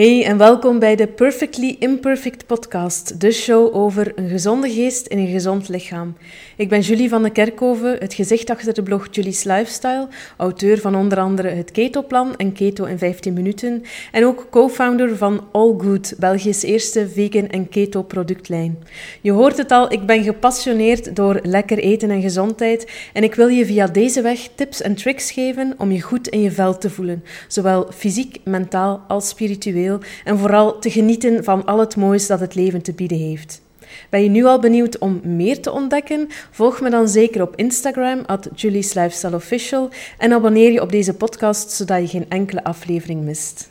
Hey en welkom bij de Perfectly Imperfect podcast, de show over een gezonde geest in een gezond lichaam. Ik ben Julie van de Kerkhoven, het gezicht achter de blog Julie's Lifestyle, auteur van onder andere het Keto-plan en Keto in 15 minuten en ook co-founder van All Good, Belgisch eerste vegan en keto productlijn. Je hoort het al, ik ben gepassioneerd door lekker eten en gezondheid en ik wil je via deze weg tips en tricks geven om je goed in je vel te voelen, zowel fysiek, mentaal als spiritueel en vooral te genieten van al het moois dat het leven te bieden heeft. Ben je nu al benieuwd om meer te ontdekken? Volg me dan zeker op Instagram, at Julie's Lifestyle Official, en abonneer je op deze podcast, zodat je geen enkele aflevering mist.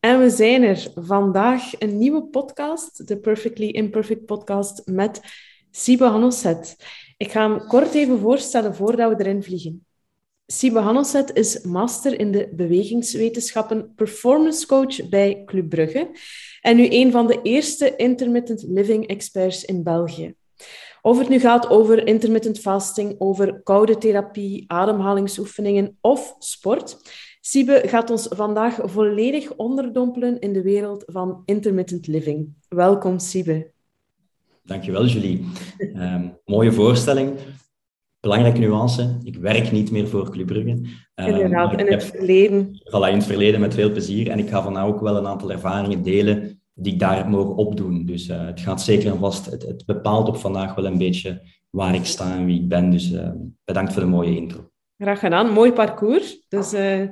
En we zijn er. Vandaag een nieuwe podcast, de Perfectly Imperfect podcast, met Sibe Hannoset. Ik ga hem kort even voorstellen voordat we erin vliegen. Sibe Hanneset is master in de bewegingswetenschappen, performance coach bij Club Brugge en nu een van de eerste intermittent living experts in België. Of het nu gaat over intermittent fasting, over koude therapie, ademhalingsoefeningen of sport, Sibe gaat ons vandaag volledig onderdompelen in de wereld van intermittent living. Welkom, Sibe. Dankjewel, Julie. Um, mooie voorstelling belangrijke nuance. Ik werk niet meer voor Club Brugge. Ehm, Inderdaad, in het verleden. Voilà, in het verleden met veel plezier. En ik ga vandaag ook wel een aantal ervaringen delen die ik daar heb mogen opdoen. Dus uh, het gaat zeker en vast, het, het, bepaalt op vandaag wel een beetje waar ik sta en wie ik ben. Dus uh, bedankt voor de mooie intro. Graag gedaan, mooi parcours. Dus uh,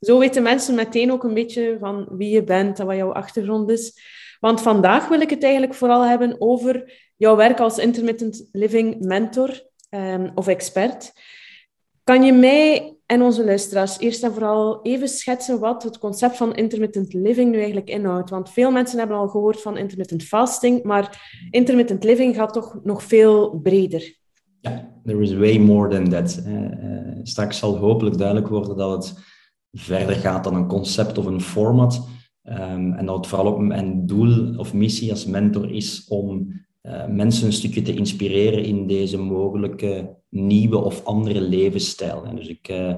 zo weten mensen meteen ook een beetje van wie je bent en wat jouw achtergrond is. Want vandaag wil ik het eigenlijk vooral hebben over jouw werk als intermittent living mentor um, of expert. Kan je mij en onze luisteraars eerst en vooral even schetsen wat het concept van intermittent living nu eigenlijk inhoudt? Want veel mensen hebben al gehoord van intermittent fasting, maar intermittent living gaat toch nog veel breder. Ja, there is way more than that. Uh, straks zal hopelijk duidelijk worden dat het verder gaat dan een concept of een format. Um, en dat het vooral ook mijn doel of missie als mentor is om uh, mensen een stukje te inspireren in deze mogelijke nieuwe of andere levensstijl. En dus ik, uh,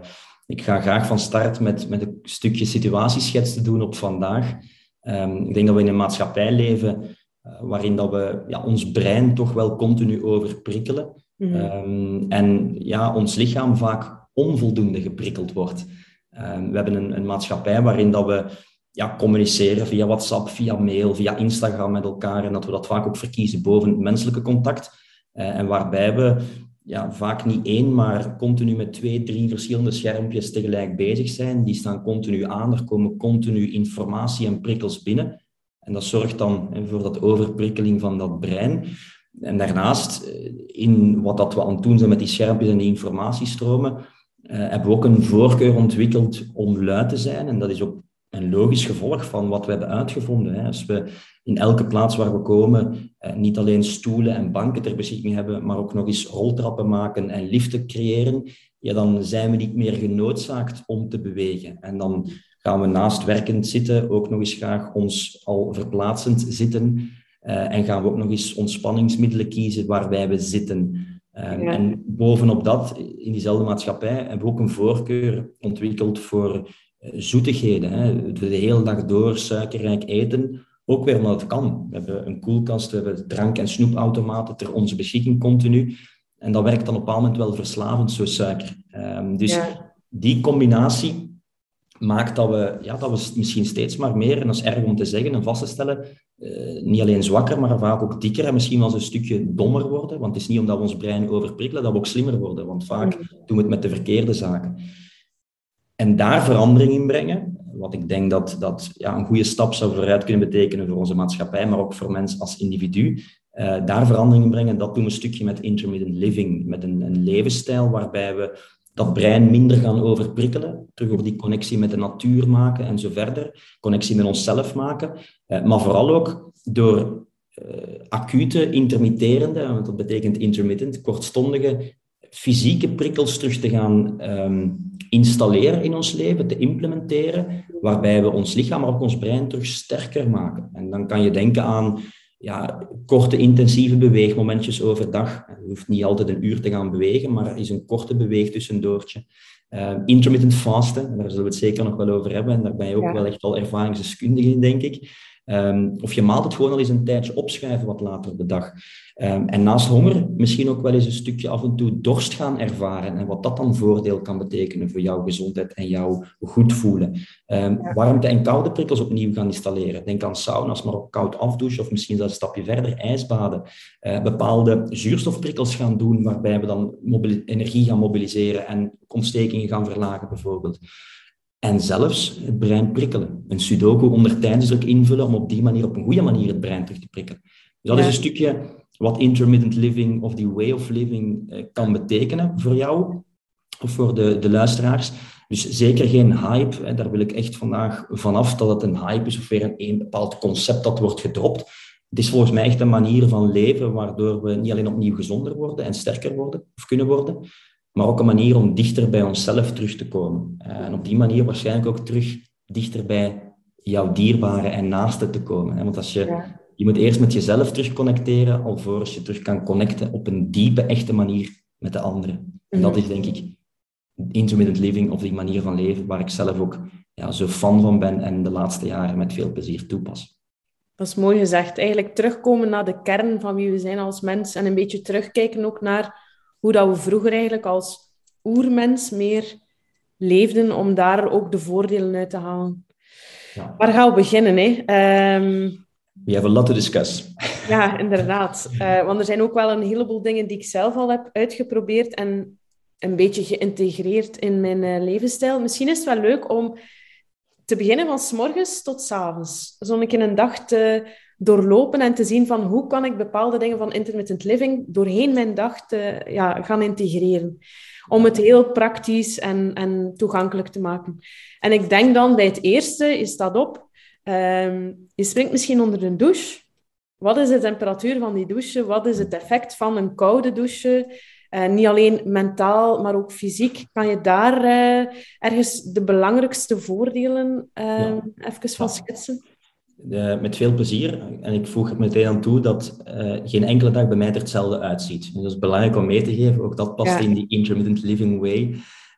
ik ga graag van start met, met een stukje situatieschets te doen op vandaag. Um, ik denk dat we in een maatschappij leven uh, waarin dat we ja, ons brein toch wel continu overprikkelen. Mm um, en ja, ons lichaam vaak onvoldoende geprikkeld wordt. Um, we hebben een, een maatschappij waarin dat we ja, communiceren via WhatsApp, via mail, via Instagram met elkaar. En dat we dat vaak ook verkiezen boven het menselijke contact. Uh, en waarbij we ja, vaak niet één, maar continu met twee, drie verschillende schermpjes tegelijk bezig zijn. Die staan continu aan, er komen continu informatie en prikkels binnen. En dat zorgt dan voor dat overprikkeling van dat brein. En daarnaast, eh, in wat dat we aan het doen zijn met die schermpjes en die informatiestromen, uh, hebben we ook een voorkeur ontwikkeld om luid te zijn. En dat is ook een logisch gevolg van wat we hebben uitgevonden. Hè. Als we in elke plaats waar we komen eh, niet alleen stoelen en banken ter beschikking hebben, maar ook nog eens roltrappen maken en liften creëren, ja, dan zijn we niet meer genoodzaakt om te bewegen. En dan gaan we naast werkend zitten ook nog eens graag ons al verplaatsend zitten. Uh, en gaan we ook nog eens ontspanningsmiddelen kiezen waarbij we zitten. Uh, En bovenop dat, in diezelfde maatschappij, hebben we ook een voorkeur ontwikkeld voor zoetigheden. Hè. De hele dag door suikerrijk eten, ook weer omdat het kan. We hebben een koelkast, we hebben drank- en snoepautomaten ter onze beschikking continu. En dat werkt dan op een bepaald moment wel verslavend, zo suiker. Um, dus die combinatie maakt dat we, ja, dat we misschien steeds maar meer, en dat is erg om te zeggen en vast te stellen, uh, niet alleen zwakker, maar vaak ook dikker en misschien wel eens een stukje dommer worden. Want het is niet omdat we ons brein overprikkelen dat we ook slimmer worden, want vaak mm. doen we het met de verkeerde zaken. En daar verandering in brengen, wat ik denk dat, dat ja, een goede stap zou vooruit kunnen betekenen voor onze maatschappij, maar ook voor mensen als individu. Uh, daar verandering in brengen, dat doen we een stukje met intermittent living, met een, een levensstijl waarbij we dat brein minder gaan overprikkelen, terug over die connectie met de natuur maken en zo verder, connectie met onszelf maken, uh, maar vooral ook door uh, acute, intermitterende, want dat betekent intermittent, kortstondige fysieke prikkels terug te gaan um, installeren in ons leven, te implementeren, waarbij we ons lichaam, maar ook ons brein terug sterker maken. En dan kan je denken aan ja, korte, intensieve beweegmomentjes overdag. Je hoeft niet altijd een uur te gaan bewegen, maar er is een korte beweeg tussendoortje. Uh, intermittent fasten, daar zullen we het zeker nog wel over hebben. En daar ben je ook wel echt al ervaringsdeskundige in, denk ik. Um, of je maalt het gewoon al eens een tijdje opschuiven wat later op de dag. Um, en naast honger misschien ook wel eens een stukje af en toe dorst gaan ervaren. En wat dat dan voordeel kan betekenen voor jouw gezondheid en jouw goed voelen. Um, Warmte en koude prikkels opnieuw gaan installeren. Denk aan sauna's, maar ook koud afdouchen of misschien zelfs een stapje verder ijsbaden. Uh, bepaalde zuurstofprikkels gaan doen waarbij we dan energie gaan mobiliseren en ontstekingen gaan verlagen bijvoorbeeld. En zelfs het brein prikkelen. Een sudoku onder tijdsdruk invullen om op die manier, op een goede manier, het brein terug te prikkelen. Dus dat is een stukje wat intermittent living of die way of living eh, kan betekenen voor jou of voor de, de luisteraars. Dus zeker geen hype. Hè. Daar wil ik echt vandaag vanaf dat het een hype is of weer een, een bepaald concept dat wordt gedropt. Het is volgens mij echt een manier van leven waardoor we niet alleen opnieuw gezonder worden en sterker worden of kunnen worden, maar ook een manier om dichter bij onszelf terug te komen. Eh, en op die manier waarschijnlijk ook terug dichter bij jouw dierbaren en naasten te komen. Want als je, je moet eerst met jezelf terug connecteren, alvorens je terug kan connecten op een diepe, echte manier met de anderen. En dat mhm. is denk ik intermittent living of die manier van leven waar ik zelf ook ja, zo fan van ben en de laatste jaren met veel plezier toepas. Dat is mooi gezegd. Eigenlijk terugkomen naar de kern van wie we zijn als mens en een beetje terugkijken ook naar hoe dat we vroeger eigenlijk als oermens meer leefden om daar ook de voordelen uit te halen. Ja. Waar gaan we beginnen? Hè? Um, We have a lot to discuss. Ja, inderdaad. Uh, want er zijn ook wel een heleboel dingen die ik zelf al heb uitgeprobeerd en een beetje geïntegreerd in mijn uh, levensstijl. Misschien is het wel leuk om te beginnen van s morgens tot s avonds. Zo'n keer een dag te doorlopen en te zien van hoe kan ik bepaalde dingen van intermittent living doorheen mijn dag te, ja, gaan integreren. Om het heel praktisch en, en toegankelijk te maken. En ik denk dan bij het eerste is dat op. Um, je springt misschien onder de douche. Wat is de temperatuur van die douche? Wat is het effect van een koude douche? Uh, niet alleen mentaal, maar ook fysiek. Kan je daar uh, ergens de belangrijkste voordelen uh, ja. even van schetsen? Met veel plezier. En ik voeg er meteen aan toe dat uh, geen enkele dag bij mij er hetzelfde uitziet. Dus dat is belangrijk om mee te geven. Ook dat past in die intermittent living way.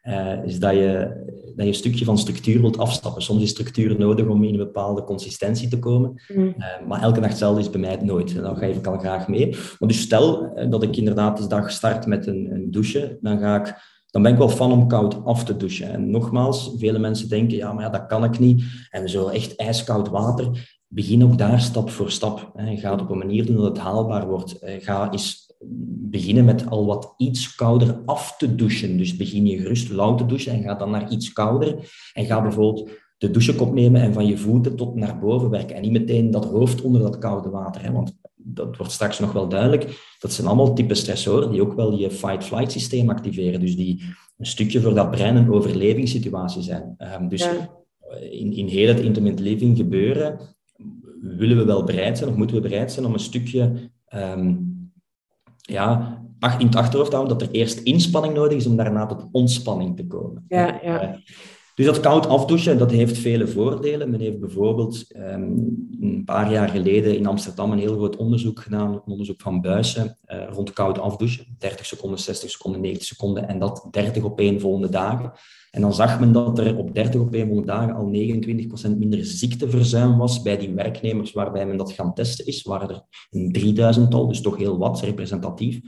Uh, is dat je, dat je een stukje van structuur wilt afstappen. Soms is structuur nodig om in een bepaalde consistentie te komen. Mm. maar elke dag hetzelfde is bij mij het nooit. Dan geef ik al graag mee. Maar dus stel dat ik inderdaad de dag start met een, een douche, dan ga ik dan ben ik wel fan om koud af te douchen. En nogmaals, vele mensen denken, ja, maar ja, dat kan ik niet. En zo echt ijskoud water, begin ook daar stap voor stap. Ga het op een manier doen dat het haalbaar wordt. Ga eens beginnen met al wat iets kouder af te douchen. Dus begin je gerust lauw te douchen en ga dan naar iets kouder. En ga bijvoorbeeld de douchekop nemen en van je voeten tot naar boven werken. En niet meteen dat hoofd onder dat koude water. Hè? Want dat wordt straks nog wel duidelijk. Dat zijn allemaal type stressoren die ook wel je fight-flight systeem activeren. Dus die een stukje voor dat brein een overlevingssituatie zijn. Um, dus in, in heel het intermittent living gebeuren willen we wel bereid zijn, of moeten we bereid zijn om een stukje um, ja, in het achterhoofd te houden dat er eerst inspanning nodig is om daarna tot ontspanning te komen. Ja, ja. Eh, dus dat koud afdouchen, dat heeft vele voordelen. Men heeft bijvoorbeeld um, een paar jaar geleden in Amsterdam een heel groot onderzoek gedaan, een onderzoek van Buissen, uh, rond koud afdouchen. 30 seconden, 60 seconden, 90 seconden en dat 30 op één volgende dagen. En dan zag men dat er op 30 op één volgende dagen al 29% minder ziekteverzuim was bij die werknemers waarbij men dat gaan testen is. Waren er een 3000 tal, dus toch heel wat, representatief. Um,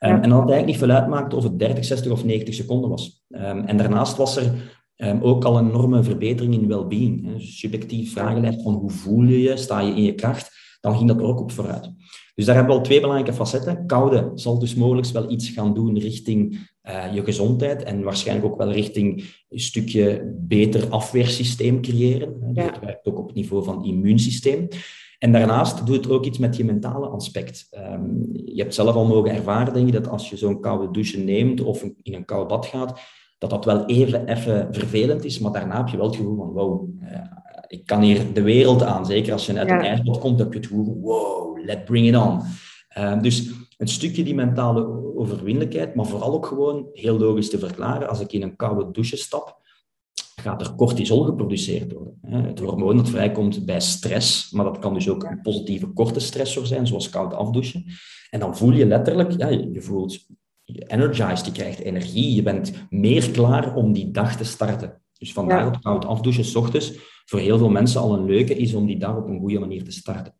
En dat eigenlijk niet veel uitmaakte of het 30, 60 of 90 seconden was. Um, en daarnaast was er Um, ook al een enorme verbetering in well-being. Dus subjectief vragenlijst van hoe voel je je, sta je in je kracht, dan ging dat er ook op vooruit. Dus daar hebben we al twee belangrijke facetten. Koude zal dus mogelijk wel iets gaan doen richting uh, je gezondheid en waarschijnlijk ook wel richting een stukje beter afweersysteem creëren. Ja. Dat werkt ook op het niveau van het immuunsysteem. En daarnaast doet het ook iets met je mentale aspect. Um, je hebt zelf al mogen ervaren, denk ik, dat als je zo'n koude douche neemt of in een koud bad gaat, dat dat wel even, even vervelend is, maar daarna heb je wel het gevoel van, wow, uh, ik kan hier de wereld aan. Zeker als je uit een ijsbad komt, heb je het gevoel, wow, let bring it on. Uh, dus een stukje die mentale overwinnelijkheid, maar vooral ook gewoon heel logisch te verklaren. Als ik in een koude douche stap, gaat er cortisol geproduceerd worden. Het hormoon dat vrijkomt bij stress, maar dat kan dus ook een positieve korte stressor zijn, zoals koud afdouchen. En dan voel je letterlijk, ja, je voelt energized, je krijgt energie, je bent meer klaar om die dag te starten. Dus vandaar dat koud afdouchen s ochtends voor heel veel mensen al een leuke is om die dag op een goede manier te starten.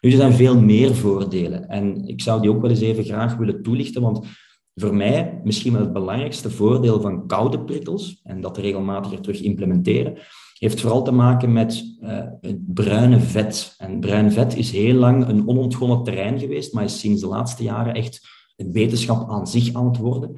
Dus er zijn veel meer voordelen. En ik zou die ook wel eens even graag willen toelichten, want voor mij misschien wel het belangrijkste voordeel van koude prikkels, en dat regelmatiger terug implementeren, heeft vooral te maken met uh, het bruine vet. En bruin vet is heel lang een onontgonnen terrein geweest, maar is sinds de laatste jaren echt wetenschap aan zich aan het worden.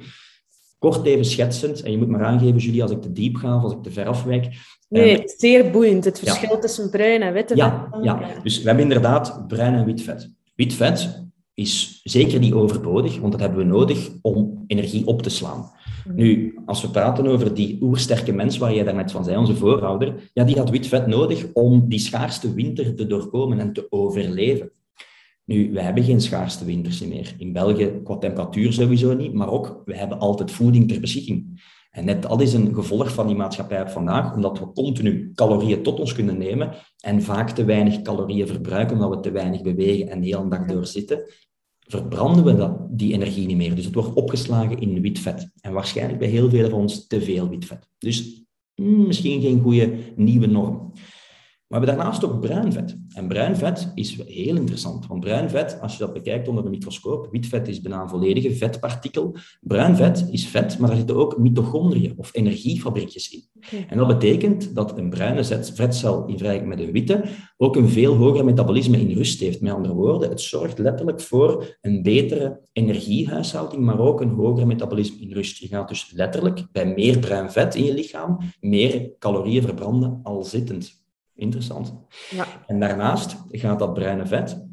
Kort even schetsend, en je moet maar aangeven, Julie, als ik te diep ga of als ik te ver afwijk. Nee, um, zeer boeiend. Het verschil tussen bruin en witte ja, vet. Ja, dus we hebben inderdaad bruin en wit vet. Wit vet is zeker niet overbodig, want dat hebben we nodig om energie op te slaan. Mhm. Nu, als we praten over die oersterke mens waar jij daarnet van zei, onze voorouder, ja, die had wit vet nodig om die schaarste winter te doorkomen en te overleven. Nu, we hebben geen schaarste winters meer. In België qua temperatuur sowieso niet, maar ook, we hebben altijd voeding ter beschikking. En net dat is een gevolg van die maatschappij op vandaag, omdat we continu calorieën tot ons kunnen nemen en vaak te weinig calorieën verbruiken, omdat we te weinig bewegen en de hele dag door zitten, verbranden we dat, die energie niet meer. Dus het wordt opgeslagen in wit vet. En waarschijnlijk bij heel veel van ons te veel wit vet. Dus hmm, misschien geen goede nieuwe norm. Maar we hebben daarnaast ook bruin vet. En bruin vet is heel interessant, want bruin vet, als je dat bekijkt onder de microscoop, wit vet is bijna een volledige vetpartikel. Bruin vet is vet, maar daar zitten ook mitochondriën of energiefabriekjes in. En dat betekent dat een bruine vetcel in vergelijking met een witte ook een veel hoger metabolisme in rust heeft. Met andere woorden, het zorgt letterlijk voor een betere energiehuishouding, maar ook een hoger metabolisme in rust. Je gaat dus letterlijk bij meer bruin vet in je lichaam meer calorieën verbranden al zittend. Interessant. Ja. En daarnaast gaat dat bruine vet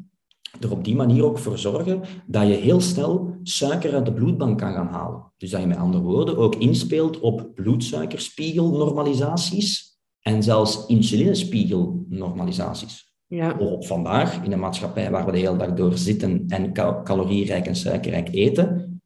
er op die manier ook voor zorgen dat je heel snel suiker uit de bloedbank kan gaan halen. Dus dat je met andere woorden ook inspeelt op bloedsuikerspiegelnormalisaties en zelfs insulinespiegelnormalisaties. Ja. Op vandaag, in een maatschappij waar we de hele dag door zitten en calorierijk en suikerrijk eten,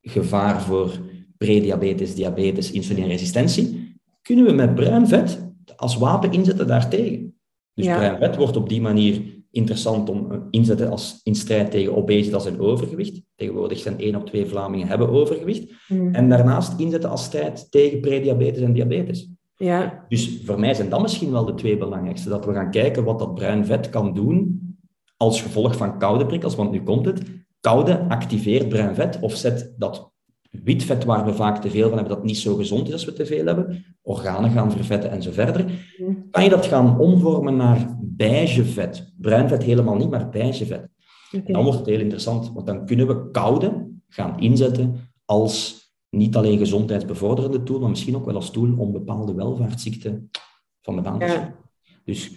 gevaar voor prediabetes, diabetes, insulineresistentie, kunnen we met bruin vet als wapen inzetten daartegen. Dus ja. bruin vet wordt op die manier interessant om eh, inzetten als, in strijd tegen obesitas en overgewicht. Tegenwoordig zijn één op twee Vlamingen hebben overgewicht. Mm. En daarnaast inzetten als strijd tegen prediabetes en diabetes. Ja. Dus voor mij zijn dat misschien wel de twee belangrijkste. Dat we gaan kijken wat dat bruin vet kan doen als gevolg van koude prikkels. Want nu komt het. Koude activeert bruin vet of zet dat wit vet waar we vaak te veel van hebben, dat niet zo gezond is als we te veel hebben, organen gaan vervetten en zo verder, kan je dat gaan omvormen naar beige vet. Bruin vet helemaal niet, maar beige vet. Dan wordt het heel interessant, want dan kunnen we koude gaan inzetten als niet alleen gezondheidsbevorderende tool, maar misschien ook wel als tool om bepaalde welvaartsziekten van de baan te ja. Dus,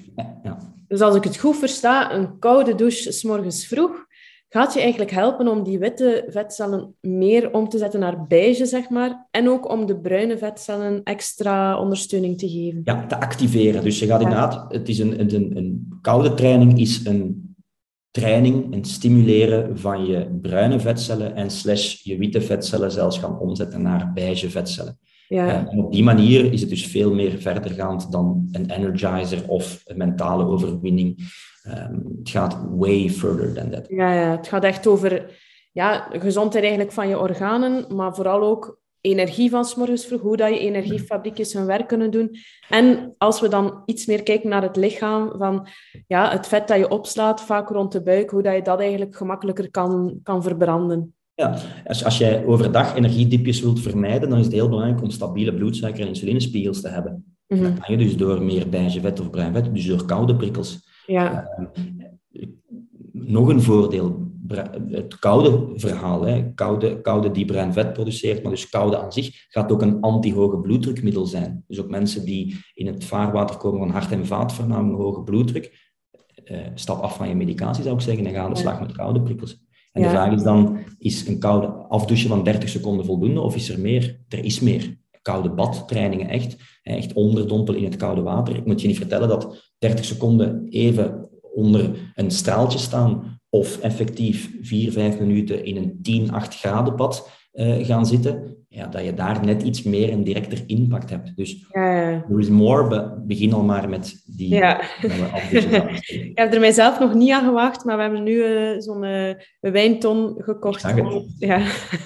ja. dus als ik het goed versta, een koude douche s morgens vroeg, gaat je eigenlijk helpen om die witte vetcellen meer om te zetten naar beige, zeg maar. En ook om de bruine vetcellen extra ondersteuning te geven. Ja, te activeren. Dus je gaat inderdaad, het is een, een, een koude training is een training, een stimuleren van je bruine vetcellen en slash je witte vetcellen zelfs gaan omzetten naar beige vetcellen. Ja. Eh, en op die manier is het dus veel meer verdergaand dan een energizer of een mentale overwinning. Ehm, het gaat way further than that. Ja, ja, het gaat echt over ja, gezondheid eigenlijk van je organen, maar vooral ook energie van s'morgens vroeg, hoe dat je energiefabriekjes hun werk kunnen doen. En als we dan iets meer kijken naar het lichaam, van ja, het vet dat je opslaat, vaak rond de buik, hoe dat je dat eigenlijk gemakkelijker kan, kan verbranden. Ja, als, als jij overdag energiediepjes wilt vermijden, dan is het heel belangrijk om stabiele bloedsuiker- en insulinespiegels te hebben. Mm Dat kan je dus door meer beige vet of bruin vet, dus door koude prikkels. Ja. Ehm, nog een voordeel, het koude verhaal, hè. Koude, koude die bruin vet produceert, maar dus koude aan zich, gaat ook een anti-hoge bloeddrukmiddel zijn. Dus ook mensen die in het vaarwater komen van hart- en vaatvernaam, hoge bloeddruk, uh, stap af van je medicatie zou ik zeggen en ga aan de slag met koude prikkels. En de vraag is dan, is een koude afdouchen van 30 seconden voldoende of is er meer? Er is meer. Koude badtrainingen echt. Echt onderdompelen in het koude water. Ik moet je niet vertellen dat 30 seconden even onder een straaltje staan of effectief 4, 5 minuten in een 10, 8 graden bad uh, gaan zitten, ja, dat je daar net iets meer en directer impact hebt. Dus ja, there is more, begin al maar met die... Ja. ik heb er mijzelf nog niet aan gewacht, maar we hebben nu uh, zo'n uh, wijnton gekocht om, ja,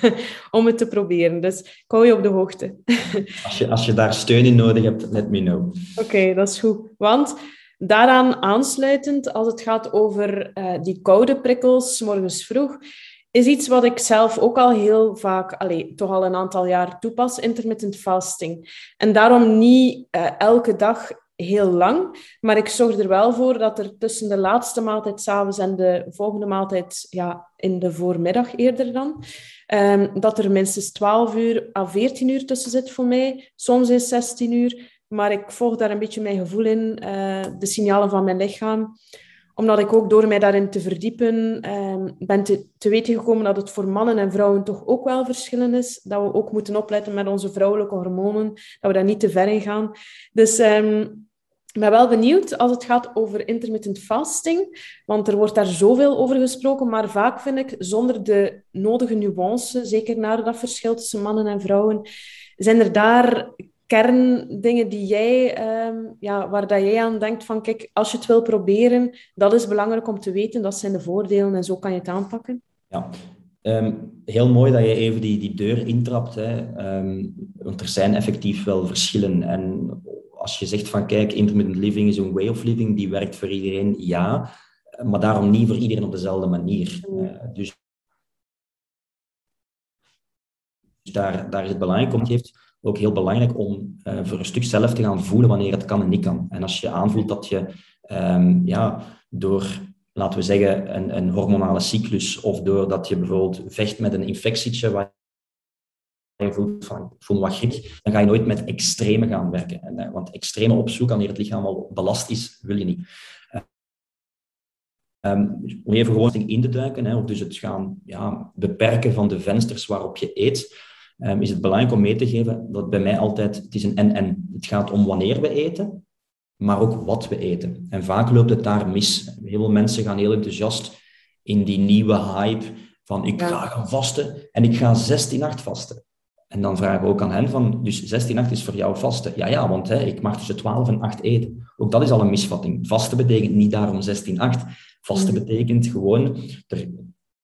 om het te proberen. Dus ik hou je op de hoogte. als, je, als je daar steun in nodig hebt, let me know. Oké, dat is goed. Want daaraan aansluitend, als het gaat over die koude prikkels, morgens vroeg is iets wat ik zelf ook al heel vaak, toch al een aantal jaar toepas, intermittent fasting. En daarom niet uh, elke dag heel lang, maar ik zorg er wel voor dat er tussen de laatste maaltijd s'avonds en de volgende maaltijd ja, in de voormiddag eerder dan, um, dat er minstens 12 uur à 14 uur tussen zit voor mij. Soms is 16 uur, maar ik volg daar een beetje mijn gevoel in, uh, de signalen van mijn lichaam omdat ik ook door mij daarin te verdiepen um, ben te, te, weten gekomen dat het voor mannen en vrouwen toch ook wel verschillen is. Dat we ook moeten opletten met onze vrouwelijke hormonen, dat we daar niet te ver in gaan. Dus um, ik ben wel benieuwd als het gaat over intermittent fasting, want er wordt daar zoveel over gesproken, maar vaak vind ik zonder de nodige nuance, zeker naar dat verschil tussen mannen en vrouwen, zijn er daar kerndingen die jij, ehm, ja, waar dat jij aan denkt van, kijk, als je het wil proberen, dat is belangrijk om te weten, dat zijn de voordelen en zo kan je het aanpakken? Ja, ehm, heel mooi dat je even die, die deur intrapt, hè. Ehm, want er zijn effectief wel verschillen. En als je zegt van, kijk, intermittent living is een way of living, die werkt voor iedereen, ja, maar daarom niet voor iedereen op dezelfde manier. Mm. Uh, dus daar, daar is het belangrijk om heeft ook heel belangrijk om uh, voor een stuk zelf te gaan voelen wanneer het kan en niet kan. En als je aanvoelt dat je um, ja, door, laten we zeggen, een, een hormonale cyclus of doordat je bijvoorbeeld vecht met een infectietje waar je voelt van, voel wat gek, dan ga je nooit met extreme gaan werken. En, uh, want extreme opzoeken wanneer het lichaam al belast is, wil je niet. Um, om even gewoon in te duiken, hè, of dus het gaan ja, beperken van de vensters waarop je eet, um, is het belangrijk om mee te geven dat bij mij altijd, het is een en-en. Het gaat om wanneer we eten, maar ook wat we eten. En vaak loopt het daar mis. Heel veel mensen gaan heel enthousiast in die nieuwe hype van ik ga gaan vasten en ik ga 16-8 vasten. En dan vragen we ook aan hen van, dus 16-8 is voor jou vasten? Ja, ja, want hè, ik mag tussen 12 en 8 eten. Ook dat is al een misvatting. Vasten betekent niet daarom 16-8. Vasten mm. betekent gewoon, er,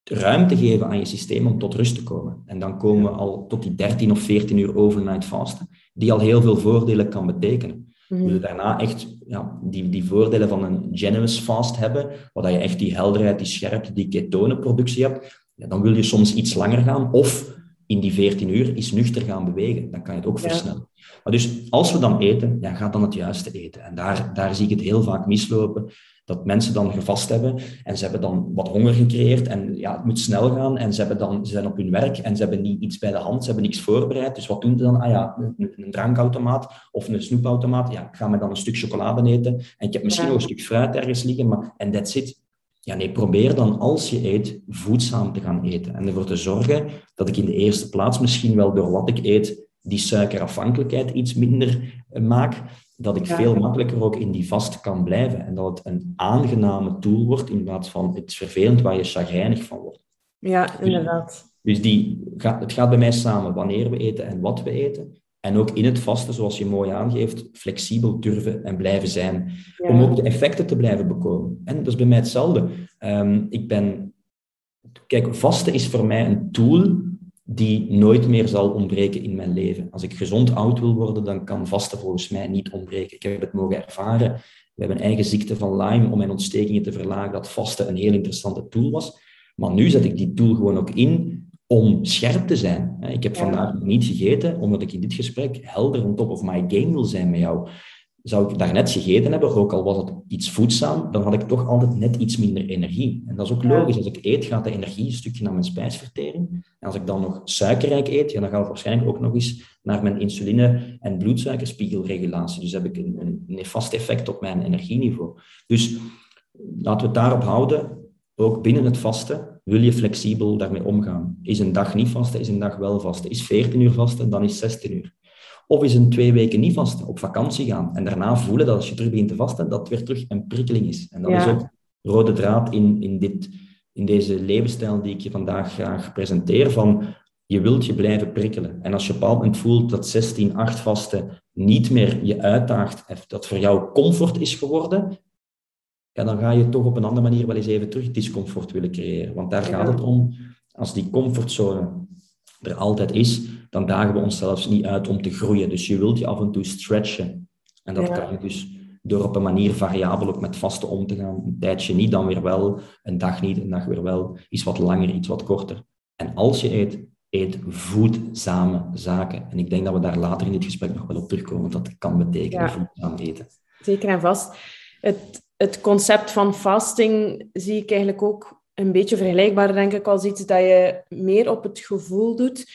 ruimte geven aan je systeem om tot rust te komen. En dan komen we al tot die 13 of 14 uur overnight vasten, die al heel veel voordelen kan betekenen. Mm -hmm. daarna echt ja, die, die voordelen van een generous fast hebben, waar je echt die helderheid, die scherpte, die ketonenproductie hebt, ja, dan wil je soms iets langer gaan of in die 14 uur is nuchter gaan bewegen. Dan kan je het ook versnellen. Maar dus als we dan eten, ja, ga dan het juiste eten. En daar, daar zie ik het heel vaak mislopen dat mensen dan gevast hebben en ze hebben dan wat honger gecreëerd en ja, het moet snel gaan en ze, hebben dan, ze zijn op hun werk en ze hebben niet iets bij de hand, ze hebben niks voorbereid. Dus wat doen ze dan? Ah ja, een, een drankautomaat of een snoepautomaat. Ja, ik ga me dan een stuk chocolade eten en ik heb misschien nog een stuk fruit ergens liggen, maar en that's it. Ja, nee, probeer dan als je eet voedzaam te gaan eten en ervoor te zorgen dat ik in de eerste plaats misschien wel door wat ik eet die suikerafhankelijkheid iets minder maak, dat ik veel makkelijker ook in die vast kan blijven. En dat het een aangename tool wordt in plaats van het vervelend waar je chagrijnig van wordt. Ja, dus- inderdaad. Dus, die, het gaat bij mij samen wanneer we eten en wat we eten. En ook in het vasten, zoals je mooi aangeeft, flexibel durven en blijven zijn. Om ook de effecten te blijven bekomen. En dat is bij mij hetzelfde. Um, ik ben... Kijk, vasten is voor mij een tool die nooit meer zal ontbreken in mijn leven. Als ik gezond oud wil worden, dan kan vasten volgens mij niet ontbreken. Ik heb het mogen ervaren. We hebben een eigen ziekte van Lyme om mijn ontstekingen te verlagen, dat vasten een heel interessante tool was. Maar nu zet ik die tool gewoon ook in om scherp te zijn. Ik heb vandaag niet gegeten, omdat ik in dit gesprek helder on top of my game wil zijn met jou zou ik daarnet gegeten hebben, ook al was het iets voedzaam, dan had ik toch altijd net iets minder energie. En dat is ook logisch. Als ik eet, gaat de energie een stukje naar mijn spijsvertering. En als ik dan nog suikerrijk eet, ja, dan gaat het waarschijnlijk ook nog eens naar mijn insuline- en bloedsuikerspiegelregulatie. Dus heb ik een, een nefast effect op mijn energieniveau. Dus laten we het daarop houden. Ook binnen het vasten wil je flexibel daarmee omgaan. Is een dag niet vasten, is een dag wel vasten. Is 14 uur vasten, dan is 16 uur. Of is een twee weken niet vasten, op vakantie gaan. En daarna voelen dat als je terug begint te vasten, dat het weer terug een prikkeling is. En dat is ook rode draad in, in, dit, in deze levensstijl die ik je vandaag graag presenteer. Van je wilt je blijven prikkelen. En als je op een bepaald moment voelt dat 16-8 vasten niet meer je uitdaagt, dat voor jou comfort is geworden, ja, dan ga je toch op een andere manier wel eens even terug discomfort willen creëren. Want daar gaat het om. Als die comfortzone er altijd is, dan dagen we onszelf niet uit om te groeien. Dus je wilt je af en toe stretchen. En dat kan je dus door op een manier variabel ook met vasten om te gaan. Een tijdje niet, dan weer wel. Een dag niet, een dag weer wel. Iets wat langer, iets wat korter. En als je eet, eet voedzame zaken. En ik denk dat we daar later in dit gesprek nog wel op terugkomen, wat dat kan betekenen, ja. voedzaam eten. Zeker en vast. Het, het concept van fasting zie ik eigenlijk ook een beetje vergelijkbaar, denk ik, als iets dat je meer op het gevoel doet.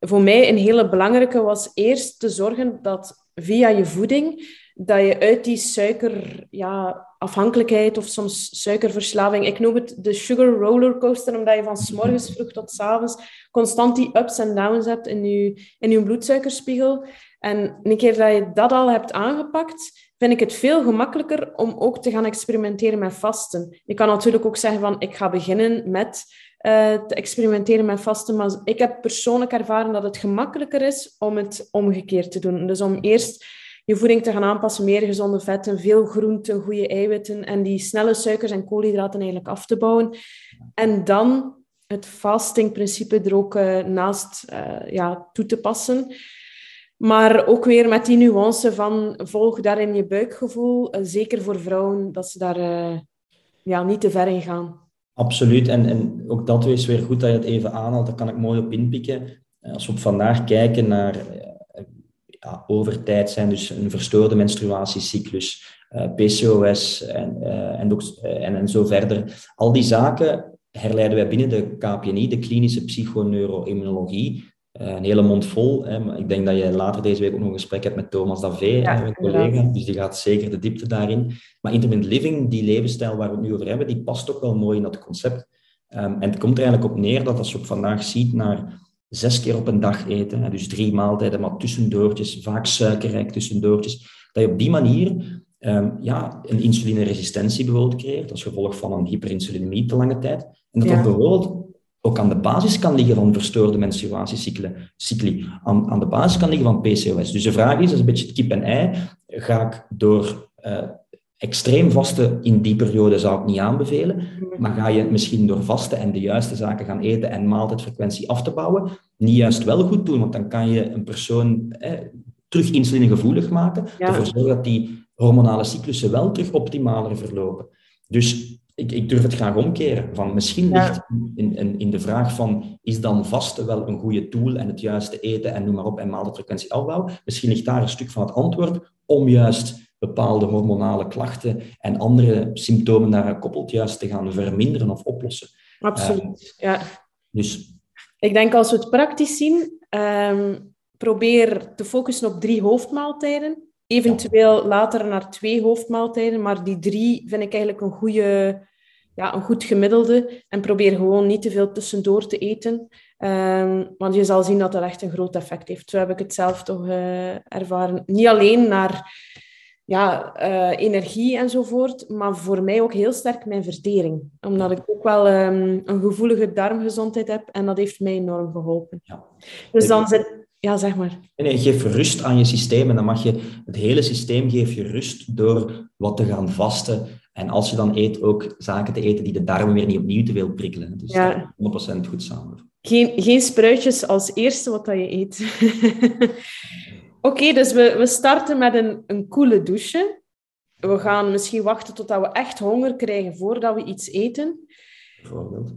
Voor mij een hele belangrijke was eerst te zorgen dat via je voeding dat je uit die suiker, ja, afhankelijkheid of soms suikerverslaving, ik noem het de sugar rollercoaster, omdat je van s morgens vroeg tot s avonds constant die ups en downs hebt in je, in je bloedsuikerspiegel. En een keer dat je dat al hebt aangepakt, vind ik het veel gemakkelijker om ook te gaan experimenteren met vasten. Je kan natuurlijk ook zeggen van, ik ga beginnen met uh, te experimenteren met vasten, maar ik heb persoonlijk ervaren dat het gemakkelijker is om het omgekeerd te doen. Dus om eerst je voeding te gaan aanpassen, meer gezonde vetten, veel groenten, goede eiwitten en die snelle suikers en koolhydraten eigenlijk af te bouwen. En dan het fastingprincipe er ook uh, naast uh, ja, toe te passen. Maar ook weer met die nuance van volg daarin je buikgevoel. Uh, zeker voor vrouwen, dat ze daar ja, niet te ver in gaan. Absoluut. En, en ook dat is weer goed dat je het even aanhaalt. Daar kan ik mooi op inpikken. Als we op vandaag kijken naar ja, over tijd zijn, dus een verstoorde menstruatiecyclus, PCOS en, en, ook, en, en zo verder. Al die zaken herleiden wij binnen de KPNI, de klinische psychoneuroimmunologie. Een hele mond vol. Hè, maar ik denk dat je later deze week ook nog een gesprek hebt met Thomas Davé, ja, mijn collega. Dus die gaat zeker de diepte daarin. Maar intermittent living, die levensstijl waar we het nu over hebben, die past ook wel mooi in dat concept. Um, en het komt er eigenlijk op neer dat als je op vandaag ziet naar zes keer op een dag eten, dus drie maaltijden, maar tussendoortjes, vaak suikerrijk tussendoortjes, dat je op die manier um, ja, een insulineresistentie bijvoorbeeld creëert, als gevolg van een hyperinsulinemie te lange tijd. En dat dat bijvoorbeeld ook aan de basis kan liggen van verstoorde menstruatiecycli, aan, aan de basis kan liggen van PCOS. Dus de vraag is, dat is een beetje het kip en ei, ga ik door uh, extreem vasten in die periode zou ik niet aanbevelen, mhm. maar ga je misschien door vasten en de juiste zaken gaan eten en maaltijdfrequentie af te bouwen, niet juist wel goed doen, want dan kan je een persoon eh, terug insulinegevoelig maken, ja. ervoor zorgen dat die hormonale cyclussen wel terug optimaler verlopen. Dus ik, ik durf het graag omkeren. Van misschien ligt in, in, in de vraag van, is dan vasten wel een goede tool en het juiste eten en noem maar op en maaltijdfrequentie afbouwen? Misschien ligt daar een stuk van het antwoord om juist bepaalde hormonale klachten en andere symptomen daar gekoppeld juist te gaan verminderen of oplossen. Absoluut, uh, ja. Dus... Ik denk als we het praktisch zien, um, probeer te focussen op drie hoofdmaaltijden. Eventueel later naar twee hoofdmaaltijden, maar die drie vind ik eigenlijk een, goede, ja, een goed gemiddelde. En probeer gewoon niet te veel tussendoor te eten. Um, want je zal zien dat dat echt een groot effect heeft. Zo heb ik het zelf toch uh, ervaren. Niet alleen naar ja, uh, energie enzovoort, maar voor mij ook heel sterk mijn vertering. Omdat ik ook wel um, een gevoelige darmgezondheid heb en dat heeft mij enorm geholpen. Ja. Dus dan zit... Ja, zeg maar. Nee, geef rust aan je systeem en dan mag je... Het hele systeem geef je rust door wat te gaan vasten. En als je dan eet, ook zaken te eten die de darmen weer niet opnieuw te veel prikkelen. Dus ja. 100% goed samen. Geen, geen spruitjes als eerste wat dat je eet. Oké, dus we, we starten met een, een koele douche. We gaan misschien wachten totdat we echt honger krijgen voordat we iets eten. Bijvoorbeeld.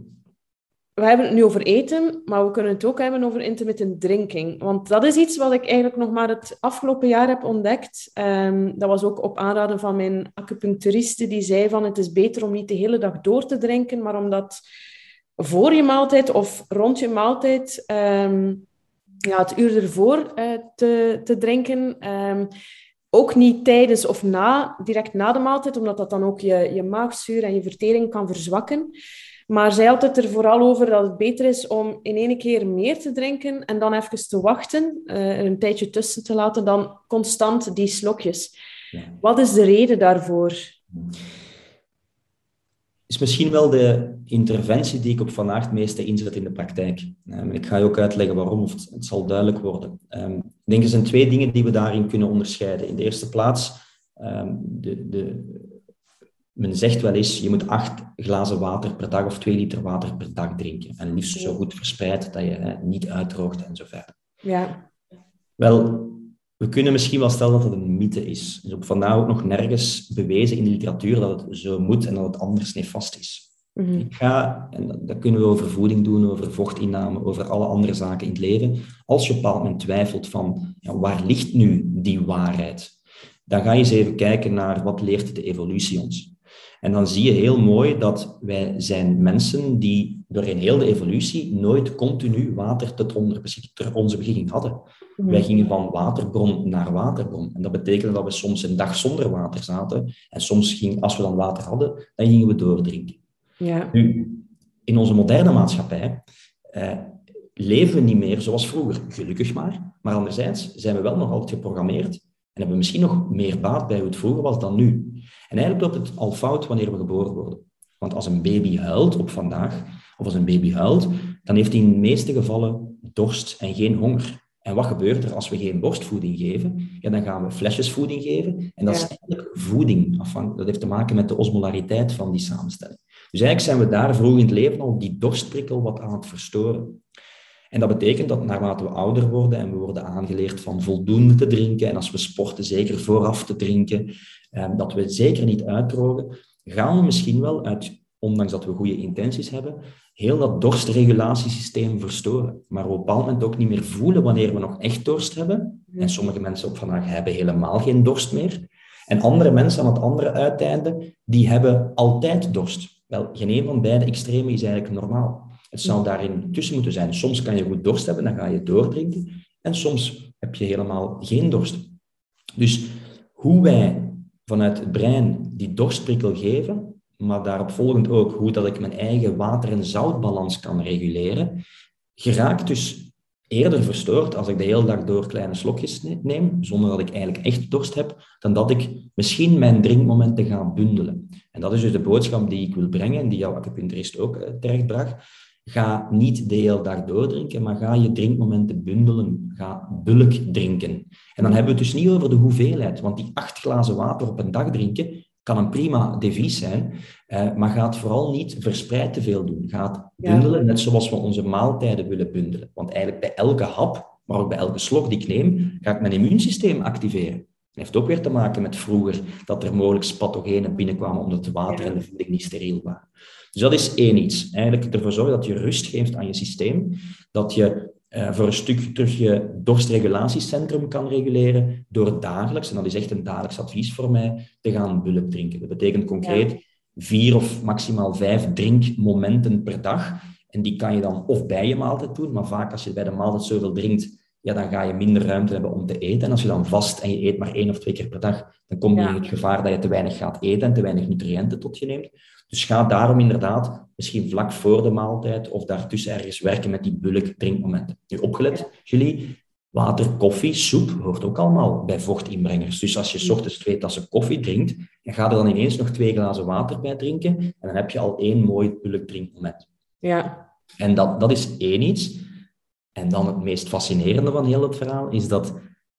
We hebben het nu over eten, maar we kunnen het ook hebben over intermittent drinking. Want dat is iets wat ik eigenlijk nog maar het afgelopen jaar heb ontdekt. Um, dat was ook op aanraden van mijn acupuncturiste, die zei van het is beter om niet de hele dag door te drinken, maar omdat voor je maaltijd of rond je maaltijd um, ja, het uur ervoor uh, te, te drinken. Um, ook niet tijdens of na, direct na de maaltijd, omdat dat dan ook je, je maagzuur en je vertering kan verzwakken. Maar zij had het er vooral over dat het beter is om in één keer meer te drinken en dan even te wachten, uh, een tijdje tussen te laten, dan constant die slokjes. Ja. Wat is de reden daarvoor? is misschien wel de interventie die ik op vandaag het meeste inzet in de praktijk. Um, ik ga je ook uitleggen waarom, of het, zal duidelijk worden. Um, ik denk er zijn twee dingen die we daarin kunnen onderscheiden. In de eerste plaats, um, de, de, men zegt wel eens, je moet acht glazen water per dag of twee liter water per dag drinken. En liefst zo goed verspreid dat je hè, niet uitdroogt en zo verder. Ja. Wel, we kunnen misschien wel stellen dat het een mythe is. Dus op vandaag ook nog nergens bewezen in de literatuur dat het zo moet en dat het anders nefast is. Mm Ik ga, en dat, kunnen we over voeding doen, over vochtinname, over alle andere zaken in het leven. Als je op een bepaald moment twijfelt van, ja, waar ligt nu die waarheid? Dan ga je eens even kijken naar wat leert de evolutie ons. En dan zie je heel mooi dat wij zijn mensen die doorheen heel de evolutie nooit continu water tot onze beschikking hadden. Mhm. Wij gingen van waterbron naar waterbron. En dat betekende dat we soms een dag zonder water zaten. En soms, ging, als we dan water hadden, dan gingen we doordrinken. Ja. Nu, in onze moderne maatschappij eh, leven we niet meer zoals vroeger. Gelukkig maar. Maar anderzijds zijn we wel nog altijd geprogrammeerd hebben we misschien nog meer baat bij hoe het vroeger was dan nu. En eigenlijk loopt het al fout wanneer we geboren worden. Want als een baby huilt op vandaag, of als een baby huilt, dan heeft hij in de meeste gevallen dorst en geen honger. En wat gebeurt er als we geen borstvoeding geven? Ja, dan gaan we flesjesvoeding geven. En dat is eigenlijk voeding. Dat heeft te maken met de osmolariteit van die samenstelling. Dus eigenlijk zijn we daar vroeg in het leven al die dorstprikkel wat aan het verstoren. En dat betekent dat naarmate we ouder worden en we worden aangeleerd van voldoende te drinken, en als we sporten zeker vooraf te drinken, ehm, dat we zeker niet uitdrogen, gaan we misschien wel uit, ondanks dat we goede intenties hebben, heel dat dorstregulatiesysteem verstoren. Maar op een bepaald moment ook niet meer voelen wanneer we nog echt dorst hebben. En sommige mensen op vandaag hebben helemaal geen dorst meer. En andere mensen aan het andere uiteinde, die hebben altijd dorst. Wel, geen een van beide extremen is eigenlijk normaal. Het zou daarin tussen moeten zijn. Soms kan je goed dorst hebben, dan ga je doordrinken. En soms heb je helemaal geen dorst. Dus hoe wij vanuit het brein die dorstprikkel geven, maar daarop volgend ook hoe dat ik mijn eigen water- en zoutbalans kan reguleren, geraakt dus eerder verstoord als ik de hele dag door kleine slokjes neem, zonder dat ik eigenlijk echt dorst heb, dan dat ik misschien mijn drinkmomenten ga bundelen. En dat is dus de boodschap die ik wil brengen en die jouw acupuncturist ook eh, terechtbracht. Ga niet de hele dag doordrinken, maar ga je drinkmomenten bundelen. Ga bulk drinken. En dan hebben we het dus niet over de hoeveelheid, want die acht glazen water op een dag drinken kan een prima devies zijn, eh, maar ga het vooral niet verspreid te veel doen. Ga het bundelen, net zoals we onze maaltijden willen bundelen. Want eigenlijk bij elke hap, maar ook bij elke slok die ik neem, ga ik mijn immuunsysteem activeren. Dat heeft ook weer te maken met vroeger dat er mogelijk pathogenen binnenkwamen omdat het water en de voeding niet steriel waren. Dus dat is één iets. Eigenlijk ervoor zorgen dat je rust geeft aan je systeem, dat je uh, voor een stuk terug je dorstregulatiecentrum kan reguleren door dagelijks, en dat is echt een dagelijks advies voor mij, te gaan bulk drinken. Dat betekent concreet vier of maximaal vijf drinkmomenten per dag. En die kan je dan of bij je maaltijd doen, maar vaak als je bij de maaltijd zoveel drinkt, ja, dan ga je minder ruimte hebben om te eten. En als je dan vast en je eet maar één of twee keer per dag, dan kom je in het gevaar dat je te weinig gaat eten en te weinig nutriënten tot je neemt. Dus ga daarom inderdaad misschien vlak voor de maaltijd of daartussen ergens werken met die bulk drinkmomenten. Nu opgelet, jullie, water, koffie, soep hoort ook allemaal bij vochtinbrengers. Dus als je s ochtends twee tassen koffie drinkt, en ga er dan ineens nog twee glazen water bij drinken en dan heb je al één mooi bulk drinkmoment. Ja. En dat, dat is één iets. En dan het meest fascinerende van heel het verhaal is dat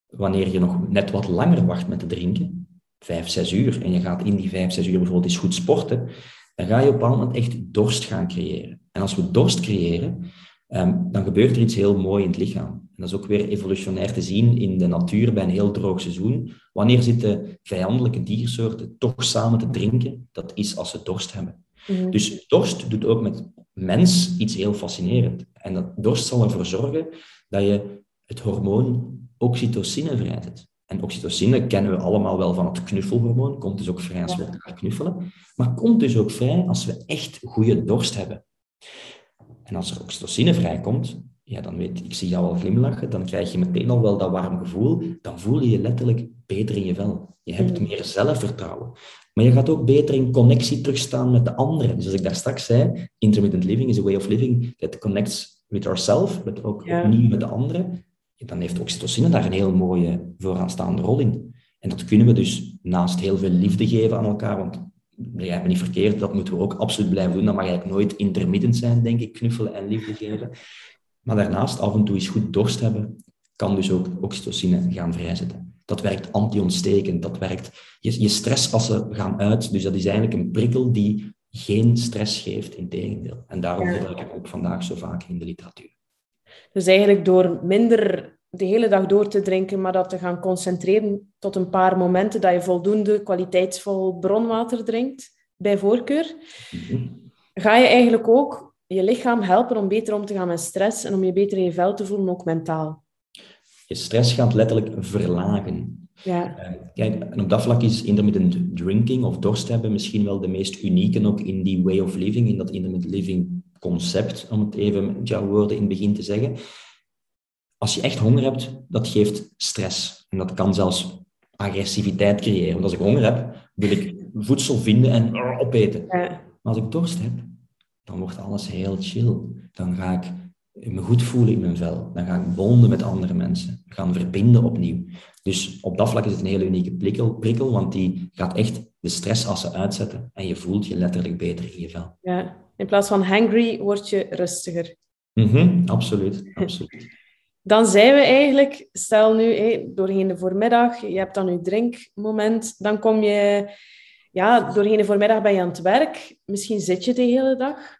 wanneer je nog net wat langer wacht met te drinken, vijf, zes uur, en je gaat in die vijf, zes uur bijvoorbeeld eens goed sporten, dan ga je op een moment echt dorst gaan creëren. En als we dorst creëren, ehm, dan gebeurt er iets heel moois in het lichaam. En dat is ook weer evolutionair te zien in de natuur bij een heel droog seizoen. Wanneer zitten vijandelijke diersoorten toch samen te drinken? Dat is als ze dorst hebben. Mhm. Dus dorst doet ook met mens iets heel fascinerend. En dat dorst zal ervoor zorgen dat je het hormoon oxytocine vrijzet. En oxytocine kennen we allemaal wel van het knuffelhormoon, komt dus ook vrij als we elkaar knuffelen, maar komt dus ook vrij als we echt goede dorst hebben. En als er oxytocine vrijkomt, ja, dan weet ik, zie jou al glimlachen, dan krijg je meteen al wel dat warm gevoel, dan voel je je letterlijk beter in je vel. Je hebt meer zelfvertrouwen. Maar je gaat ook beter in connectie terugstaan met de anderen. Dus als ik daar straks zei, intermittent living is a way of living that connects with ourselves, met ook ja. opnieuw met de anderen dan heeft oxytocine daar een heel mooie vooraanstaande rol in. En dat kunnen we dus naast heel veel liefde geven aan elkaar, want begrijp me niet verkeerd, dat moeten we ook absoluut blijven doen. Dat mag eigenlijk nooit intermittent zijn, denk ik, knuffelen en liefde geven. Maar daarnaast af en toe eens goed dorst hebben, kan dus ook oxytocine gaan vrijzetten. Dat werkt anti-ontstekend, dat werkt... Je, je stressassen gaan uit, dus dat is eigenlijk een prikkel die geen stress geeft, in tegendeel. En daarom gebruik ik ook vandaag zo vaak in de literatuur. Dus eigenlijk door minder de hele dag door te drinken, maar dat te gaan concentreren tot een paar momenten dat je voldoende kwaliteitsvol bronwater drinkt, bij voorkeur, mhm. ga je eigenlijk ook je lichaam helpen om beter om te gaan met stress en om je beter in je vel te voelen, ook mentaal. Je stress gaat letterlijk verlagen. Ja. Uh, kijk, en op dat vlak is intermittent drinking of dorst hebben misschien wel de meest unieke ook in die way of living, in dat intermittent living concept, om het even met jouw woorden in het begin te zeggen. Als je echt honger hebt, dat geeft stress. En dat kan zelfs agressiviteit creëren. Want als ik honger heb, wil ik voedsel vinden en opeten. Maar als ik dorst heb, dan wordt alles heel chill. Dan ga ik me goed voelen in mijn vel. Dan ga ik bonden met andere mensen. Gaan verbinden opnieuw. Dus op dat vlak is het een hele unieke prikkel, prikkel want die gaat echt de stressassen uitzetten en je voelt je letterlijk beter in je vel. Ja, in plaats van hangry word je rustiger. Mm absoluut, absoluut. Dan zijn we eigenlijk, stel nu, doorheen de voormiddag, je hebt dan je drinkmoment, dan kom je, ja, doorheen de voormiddag ben je aan het werk, misschien zit je de hele dag.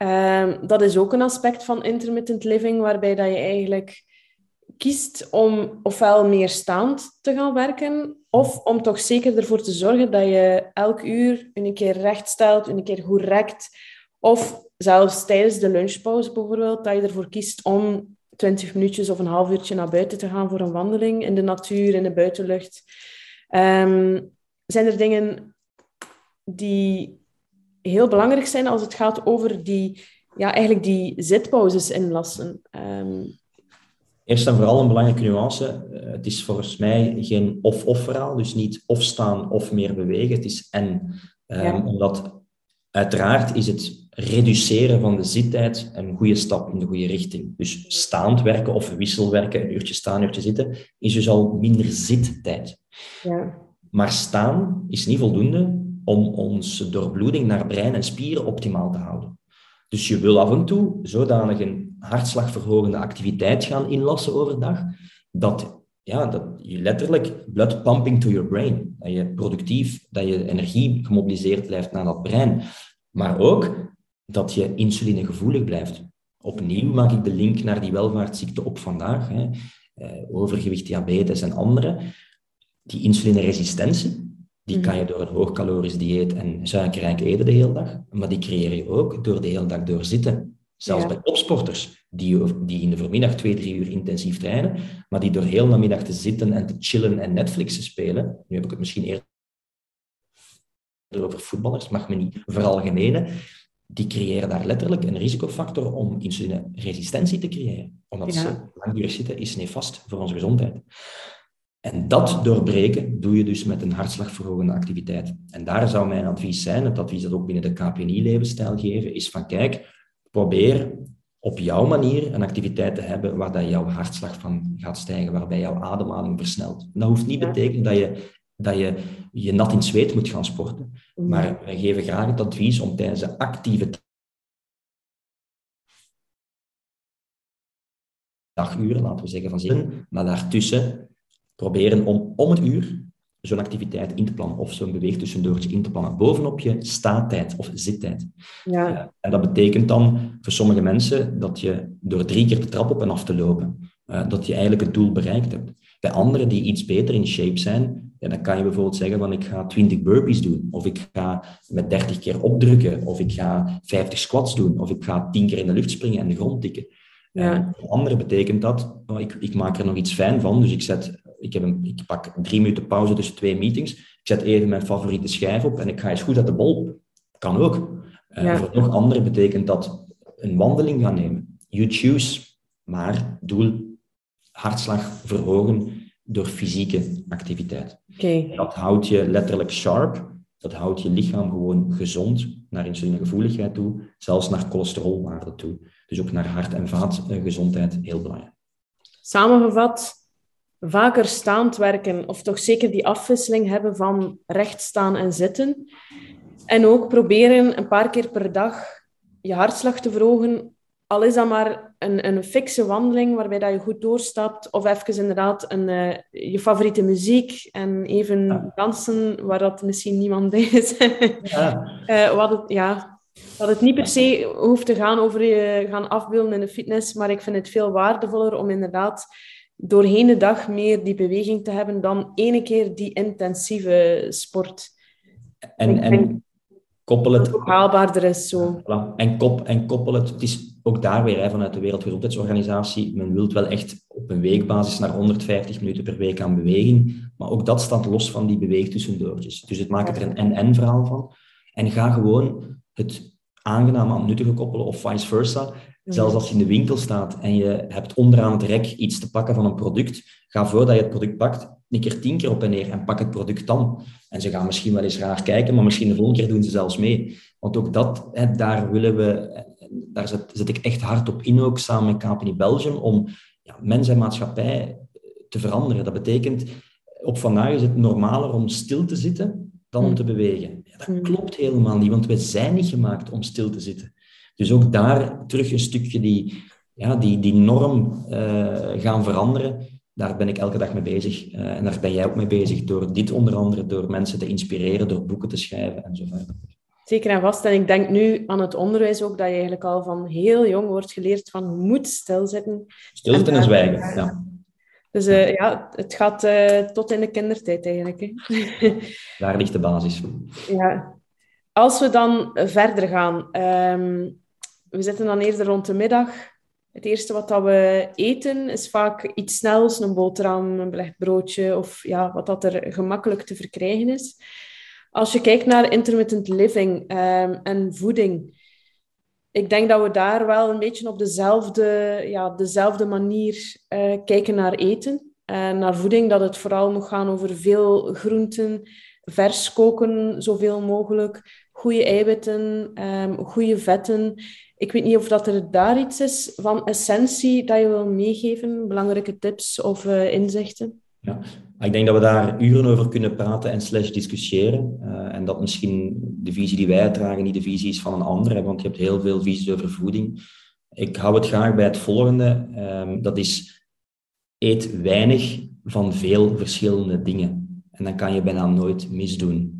Ehm, dat is ook een aspect van intermittent living, waarbij dat je eigenlijk kiest om ofwel meer staand te gaan werken, of om toch zeker ervoor te zorgen dat je elk uur een keer recht stelt, een keer goed rekt, of zelfs tijdens de lunchpauze bijvoorbeeld, dat je ervoor kiest om 20 minuutjes of een half uurtje naar buiten te gaan voor een wandeling in de natuur, in de buitenlucht. Ehm, zijn er dingen die heel belangrijk zijn als het gaat over die, ja, eigenlijk die zitpauzes inlassen? Um, Eerst en vooral een belangrijke nuance. Eh, het is volgens mij geen of-of verhaal, dus niet of staan of meer bewegen. Het is en. Um, Omdat uiteraard is het reduceren van de zittijd een goede stap in de goede richting. Dus staand werken of wisselwerken, een uurtje staan, een uurtje zitten, is dus al minder zittijd. Ja. Maar staan is niet voldoende om onze doorbloeding naar brein en spieren optimaal te houden. Dus je wil af en toe zodanig een hartslagverhogende activiteit gaan inlassen overdag, dat, ja, dat je letterlijk blood pumping to your brain, dat je productief, dat je energie gemobiliseerd blijft naar dat brein, maar ook dat je insulinegevoelig blijft. Opnieuw maak ik de link naar die welvaartsziekte op vandaag, hè. Eh, overgewicht, diabetes en andere. Die insulineresistentie, die kan je door een hoogcalorisch dieet en suikerrijk eten de hele dag, maar die creëer je ook door de hele dag door zitten. Zelfs bij topsporters, die, die in de voormiddag twee, drie uur intensief trainen, maar die door heel namiddag te zitten en te chillen en Netflix te spelen, nu heb ik het misschien eerder over voetballers, mag me niet veralgemenen, die creëren daar letterlijk een risicofactor om insulineresistentie te creëren. Omdat ja. ze langdurig zitten is nefast voor onze gezondheid. En dat doorbreken doe je dus met een hartslagverhogende activiteit. En daar zou mijn advies zijn, het advies dat ook binnen de KPNI-levensstijl geven, is van kijk, probeer op jouw manier een activiteit te hebben waar dat jouw hartslag van gaat stijgen, waarbij jouw ademhaling versnelt. dat hoeft niet te betekenen dat je dat je je nat in zweet moet gaan sporten. Maar wij geven graag het advies om tijdens de actieve daguren, laten we zeggen van zeven, maar daartussen proberen om om het uur zo'n activiteit in te plannen of zo'n beweegtussendoortje in te plannen bovenop je staattijd of zittijd. Ja. Uh, en dat betekent dan voor sommige mensen dat je door drie keer de trap op en af te lopen, uh, dat je eigenlijk het doel bereikt hebt. Bij anderen die iets beter in shape zijn, ja, dan kan je bijvoorbeeld zeggen van ik ga 20 burpees doen, of ik ga met 30 keer opdrukken, of ik ga 50 squats doen, of ik ga 10 keer in de lucht springen en de grond tikken. Ja. voor anderen betekent dat, oh, ik, ik maak er nog iets fijn van, dus ik, zet, ik, heb een, ik pak drie minuten pauze tussen twee meetings, ik zet even mijn favoriete schijf op en ik ga eens goed uit de bol. Kan ook. Ja. voor nog anderen betekent dat een wandeling gaan nemen. You choose, maar doel hartslag verhogen door fysieke activiteit. Okay. Dat houdt je letterlijk sharp, dat houdt je lichaam gewoon gezond naar insulinegevoeligheid toe, zelfs naar cholesterolwaarde toe. Dus ook naar hart- en vaatgezondheid, heel belangrijk. Samengevat, vaker staand werken, of toch zeker die afwisseling hebben van recht staan en zitten. En ook proberen een paar keer per dag je hartslag te verhogen. Al is dat maar een, een fikse wandeling waarbij dat je goed doorstapt. Of even inderdaad een, uh, je favoriete muziek en even dansen waar dat misschien niemand is. ja. uh, wat het, ja, dat het niet per se hoeft te gaan over je gaan afbeelden in de fitness. Maar ik vind het veel waardevoller om inderdaad doorheen de dag meer die beweging te hebben dan ene keer die intensieve sport. En, en koppel het... ook haalbaarder is zo. Voilà. En, kop, en koppel het... Het is ook daar weer hè, vanuit de Wereldgezondheidsorganisatie. Men wil wel echt op een weekbasis naar 150 minuten per week aan beweging. Maar ook dat staat los van die beweegtussendoortjes. Dus het maakt er een en-en verhaal van. En ga gewoon het aangenaam aan nuttige koppelen of vice versa. Zelfs als je in de winkel staat en je hebt onderaan het rek iets te pakken van een product, ga voordat je het product pakt, een keer tien keer op en neer en pak het product dan. En ze gaan misschien wel eens raar kijken, maar misschien de volgende keer doen ze zelfs mee. Want ook dat, hè, daar willen we, daar zet, zet, ik echt hard op in ook, samen met Capini Belgium, om ja, mens en maatschappij te veranderen. Dat betekent, op vandaag is het normaler om stil te zitten dan om te bewegen. Ja, dat hmm. klopt helemaal niet, want we zijn niet gemaakt om stil te zitten. Dus ook daar terug een stukje die, ja, die, die norm uh, gaan veranderen. Daar ben ik elke dag mee bezig. Uh, en daar ben jij ook mee bezig. Door dit onder andere, door mensen te inspireren, door boeken te schrijven en zo verder. Zeker en vast. En ik denk nu aan het onderwijs ook, dat je eigenlijk al van heel jong wordt geleerd van moet stilzitten. Stilzitten en, en zwijgen, ja. Dus uh, ja, het gaat uh, tot in de kindertijd eigenlijk. Hè. Daar ligt de basis. Ja. Als we dan verder gaan, um, we zitten dan eerder rond de middag. Het eerste wat dat we eten is vaak iets snels, een boterham, een belegd broodje of ja, wat dat er gemakkelijk te verkrijgen is. Als je kijkt naar intermittent living um, en voeding, ik denk dat we daar wel een beetje op dezelfde, ja, dezelfde manier uh, kijken naar eten. En naar voeding, dat het vooral moet gaan over veel groenten, vers koken, zoveel mogelijk, goede eiwitten, um, goede vetten. Ik weet niet of dat er daar iets is van essentie dat je wil meegeven, belangrijke tips of uh, inzichten. Ja, ik denk dat we daar uren over kunnen praten en slash discussiëren. Uh, en dat misschien de visie die wij uitdragen niet de visie is van een ander, want je hebt heel veel visies over voeding. Ik hou het graag bij het volgende. Um, dat is, eet weinig van veel verschillende dingen. En dan kan je bijna nooit misdoen.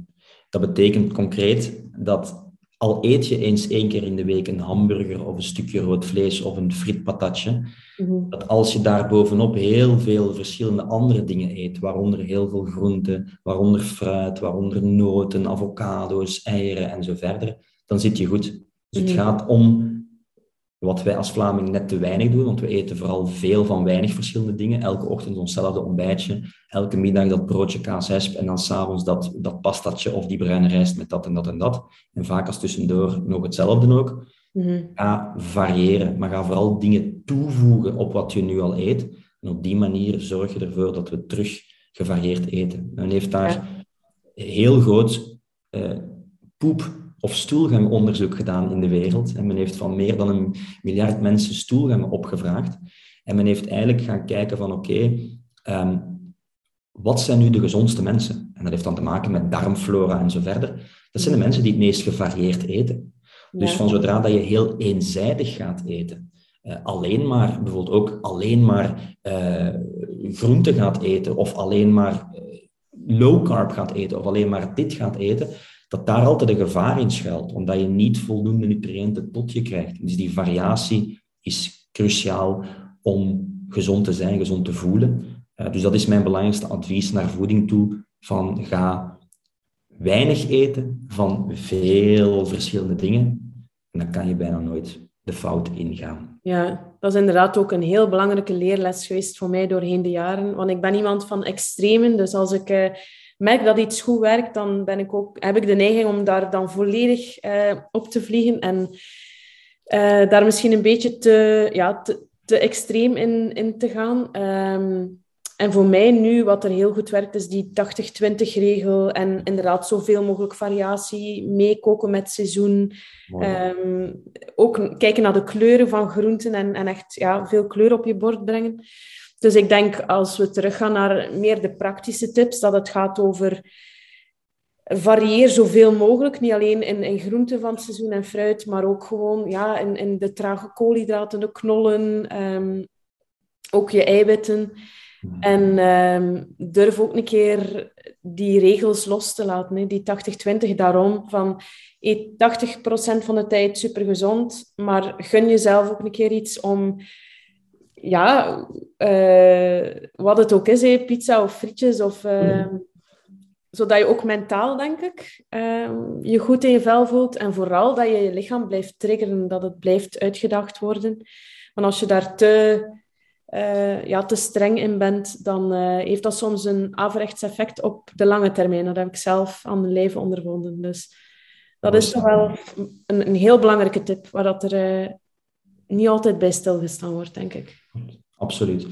Dat betekent concreet dat al eet je eens één keer in de week een hamburger of een stukje rood vlees of een frietpatatje, mm dat als je daar bovenop heel veel verschillende andere dingen eet, waaronder heel veel groenten, waaronder fruit, waaronder noten, avocado's, eieren en zo verder, dan zit je goed. Dus het mhm. gaat om wat wij als Vlaming net te weinig doen, want we eten vooral veel van weinig verschillende dingen. Elke ochtend onszelfde ontbijtje, elke middag dat broodje kaashesp en dan s'avonds dat, dat pastatje of die bruine rijst met dat en dat en dat. En vaak als tussendoor nog hetzelfde ook. Mm Ga variëren, maar ga vooral dingen toevoegen op wat je nu al eet. En op die manier zorg je ervoor dat we terug gevarieerd eten. Men heeft daar heel groot uh, poep of stoelgangonderzoek gedaan in de wereld. En men heeft van meer dan een miljard mensen stoelgangen opgevraagd. En men heeft eigenlijk gaan kijken van oké, ehm, wat zijn nu de gezondste mensen? En dat heeft dan te maken met darmflora en zo verder. Dat zijn de mensen die het meest gevarieerd eten. Dus van zodra dat je heel eenzijdig gaat eten, uh, alleen maar, bijvoorbeeld ook alleen maar uh, groente gaat eten, of alleen maar uh, low carb gaat eten, of alleen maar dit gaat eten, dat daar altijd een gevaar in schuilt, omdat je niet voldoende nutriënten tot je krijgt. Dus die variatie is cruciaal om gezond te zijn, gezond te voelen. Uh, dus dat is mijn belangrijkste advies naar voeding toe, van ga weinig eten van veel verschillende dingen. En dan kan je bijna nooit de fout ingaan. Ja, dat is inderdaad ook een heel belangrijke leerles geweest voor mij doorheen de jaren. Want ik ben iemand van extremen, dus als ik... Merk dat iets goed werkt, dan ben ik ook, heb ik de neiging om daar dan volledig uh, op te vliegen en uh, daar misschien een beetje te, ja, te, te extreem in, in te gaan. Um, en voor mij nu, wat er heel goed werkt, is die 80-20 regel en inderdaad zoveel mogelijk variatie, meekoken met seizoen. Um, ook kijken naar de kleuren van groenten en, en echt ja, veel kleur op je bord brengen. Dus ik denk als we teruggaan naar meer de praktische tips, dat het gaat over varieer zoveel mogelijk. Niet alleen in, in groenten van het seizoen en fruit, maar ook gewoon ja, in, in de trage koolhydraten, de knollen, ehm, ook je eiwitten. Hmm. En um, durf ook een keer die regels los te laten, hè. die 80-20 daarom. Van eet 80% van de tijd supergezond, maar gun jezelf ook een keer iets om, ja, uh, wat het ook is, pizza of frietjes of... Uh, zodat je ook mentaal, denk ik, uh, je goed in je vel voelt. En vooral dat je je lichaam blijft triggeren, dat het blijft uitgedacht worden. Want als je daar te, uh, ja, te streng in bent, dan uh, heeft dat soms een averechts effect op de lange termijn. Dat heb ik zelf aan mijn leven ondervonden. Dus dat is toch wel een, een heel belangrijke tip, waar dat er niet altijd bij stilgestaan wordt, denk ik. Absoluut.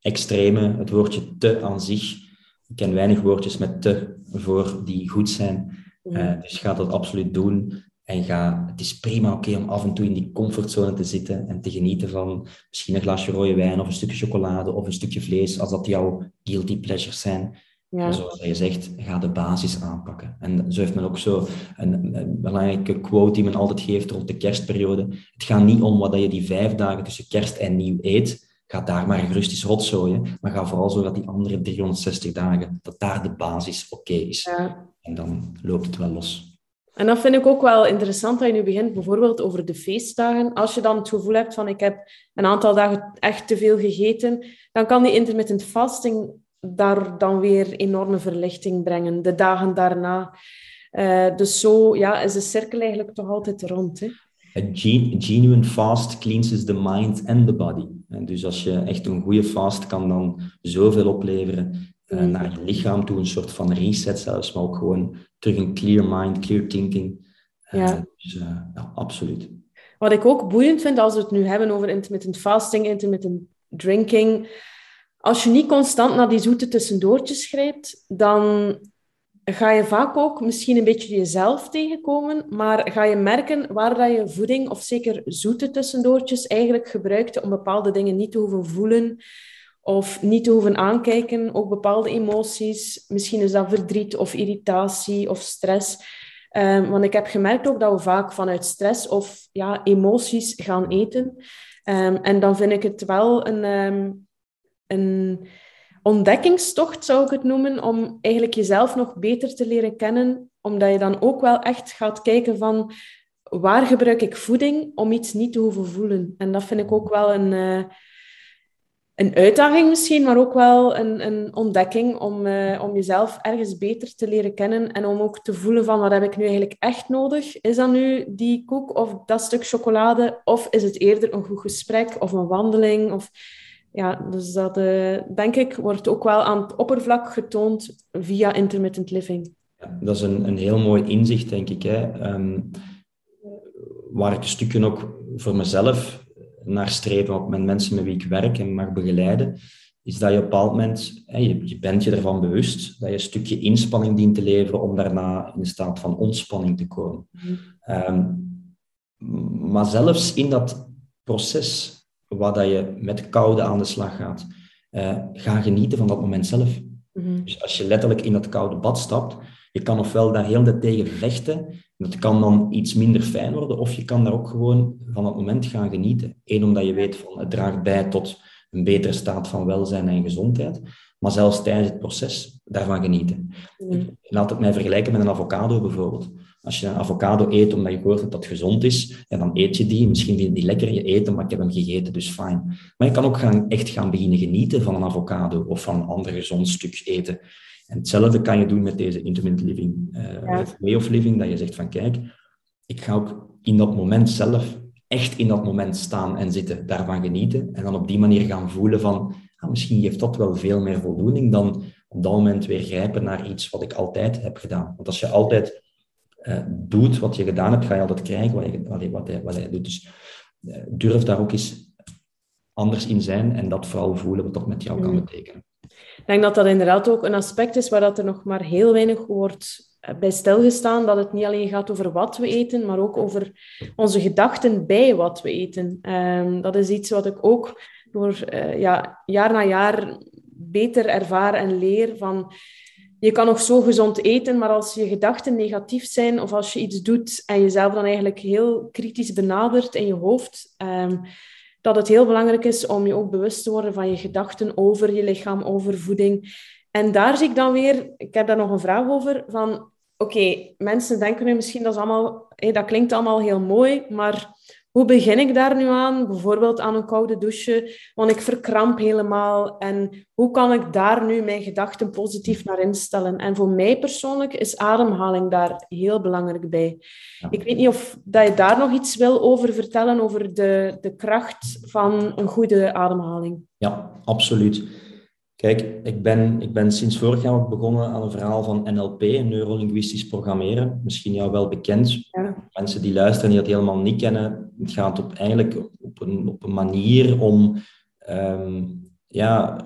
Extreme, het woordje te aan zich ik ken weinig woordjes met te voor die goed zijn. Uh, dus ga dat absoluut doen. En ga, het is prima oké om af en toe in die comfortzone te zitten en te genieten van misschien een glasje rode wijn of een stukje chocolade of een stukje vlees, als dat jouw guilty pleasures zijn. Ja. Zoals je zegt, ga de basis aanpakken. En zo heeft men ook zo een, een, belangrijke quote die men altijd geeft rond de kerstperiode. Het gaat niet om wat je die vijf dagen tussen kerst en nieuw eet, ga daar maar gerust eens rotzooien. Maar ga vooral zo dat die andere 360 dagen, dat daar de basis oké is. Ja. En dan loopt het wel los. En dat vind ik ook wel interessant dat je nu begint, bijvoorbeeld over de feestdagen. Als je dan het gevoel hebt van ik heb een aantal dagen echt te veel gegeten, dan kan die intermittent fasting daar dan weer enorme verlichting brengen, de dagen daarna. Uh, dus zo ja, is de cirkel eigenlijk toch altijd rond. Hè? A genuine fast cleanses the mind and the body. En dus als je echt een goede fast kan dan zoveel opleveren uh, naar je lichaam toe, een soort van reset zelfs, maar ook gewoon terug een clear mind, clear thinking. Uh, ja. Dus ja, absoluut. Wat ik ook boeiend vind als we het nu hebben over intermittent fasting, intermittent drinking. Als je niet constant naar die zoete tussendoortjes grijpt, dan ga je vaak ook misschien een beetje jezelf tegenkomen, maar ga je merken waar dat je voeding, of zeker zoete tussendoortjes, eigenlijk gebruikt om bepaalde dingen niet te hoeven voelen of niet te hoeven aankijken. Ook bepaalde emoties, misschien is dat verdriet of irritatie of stress. Um, want ik heb gemerkt ook dat we vaak vanuit stress of ja, emoties gaan eten. Um, en dan vind ik het wel een, um, een ontdekkingstocht, zou ik het noemen, om eigenlijk jezelf nog beter te leren kennen, omdat je dan ook wel echt gaat kijken van waar gebruik ik voeding om iets niet te hoeven voelen. En dat vind ik ook wel een, uh, een uitdaging misschien, maar ook wel een, een ontdekking om, uh, om jezelf ergens beter te leren kennen en om ook te voelen van wat heb ik nu eigenlijk echt nodig? Is dat nu die koek of dat stuk chocolade? Of is het eerder een goed gesprek of een wandeling? Of ja, dus dat uh, denk ik wordt ook wel aan het oppervlak getoond via intermittent living. Ja, dat is een, een heel mooi inzicht, denk ik. Hè. Um, waar ik een stukje ook voor mezelf naar streven, ook met mensen met wie ik werk en mag begeleiden, is dat je op een bepaald moment, hè, je, je bent je ervan bewust, dat je een stukje inspanning dient te leveren om daarna in een staat van ontspanning te komen. Mm. Um, maar zelfs in dat proces waar dat je met koude aan de slag gaat, uh, ga genieten van dat moment zelf. Mhm. Dus als je letterlijk in dat koude bad stapt, je kan ofwel daar heel de tegen vechten, dat kan dan iets minder fijn worden, of je kan daar ook gewoon van dat moment gaan genieten. Eén, omdat je weet van het draagt bij tot een betere staat van welzijn en gezondheid, maar zelfs tijdens het proces daarvan genieten. Mhm. Laat het mij vergelijken met een avocado bijvoorbeeld. Als je een avocado eet omdat je hoort dat dat gezond is, en dan eet je die. Misschien vind je die lekker, je eet hem, maar ik heb hem gegeten, dus fijn. Maar je kan ook gaan, echt gaan beginnen genieten van een avocado of van een ander gezond stuk eten. En hetzelfde kan je doen met deze intermittent living, uh, way of living, dat je zegt van kijk, ik ga ook in dat moment zelf echt in dat moment staan en zitten, daarvan genieten en dan op die manier gaan voelen van ah, misschien geeft dat wel veel meer voldoening dan op dat moment weer grijpen naar iets wat ik altijd heb gedaan. Want als je altijd uh, doet wat je gedaan hebt, ga je altijd krijgen wat, je, wat, wat, hij, wat hij doet. Dus uh, durf daar ook eens anders in zijn en dat vooral voelen wat dat met jou kan mm. betekenen. Ik denk dat dat inderdaad ook een aspect is waar dat er nog maar heel weinig wordt eh, bij stilgestaan. Dat het niet alleen gaat over wat we eten, maar ook over onze gedachten bij wat we eten. Um, dat is iets wat ik ook door uh, ja, jaar na jaar beter ervaar en leer van je kan nog zo gezond eten, maar als je gedachten negatief zijn of als je iets doet en jezelf dan eigenlijk heel kritisch benadert in je hoofd, ehm, dat het heel belangrijk is om je ook bewust te worden van je gedachten over je lichaam, over voeding. En daar zie ik dan weer, ik heb daar nog een vraag over, van oké, mensen denken nu misschien dat is allemaal, dat klinkt allemaal heel mooi, maar hoe begin ik daar nu aan? Bijvoorbeeld aan een koude douche, want ik verkramp helemaal. En hoe kan ik daar nu mijn gedachten positief naar instellen? En voor mij persoonlijk is ademhaling daar heel belangrijk bij. Ik weet niet of dat je daar nog iets wil over vertellen, over de, de kracht van een goede ademhaling. Ja, absoluut. Kijk, ik ben, ik ben sinds vorig jaar ook begonnen aan een verhaal van NLP, neurolinguistisch programmeren. Misschien jou wel bekend. Ja. Mensen die luisteren die dat helemaal niet kennen, het gaat op, eigenlijk op een, op een manier om um, ja,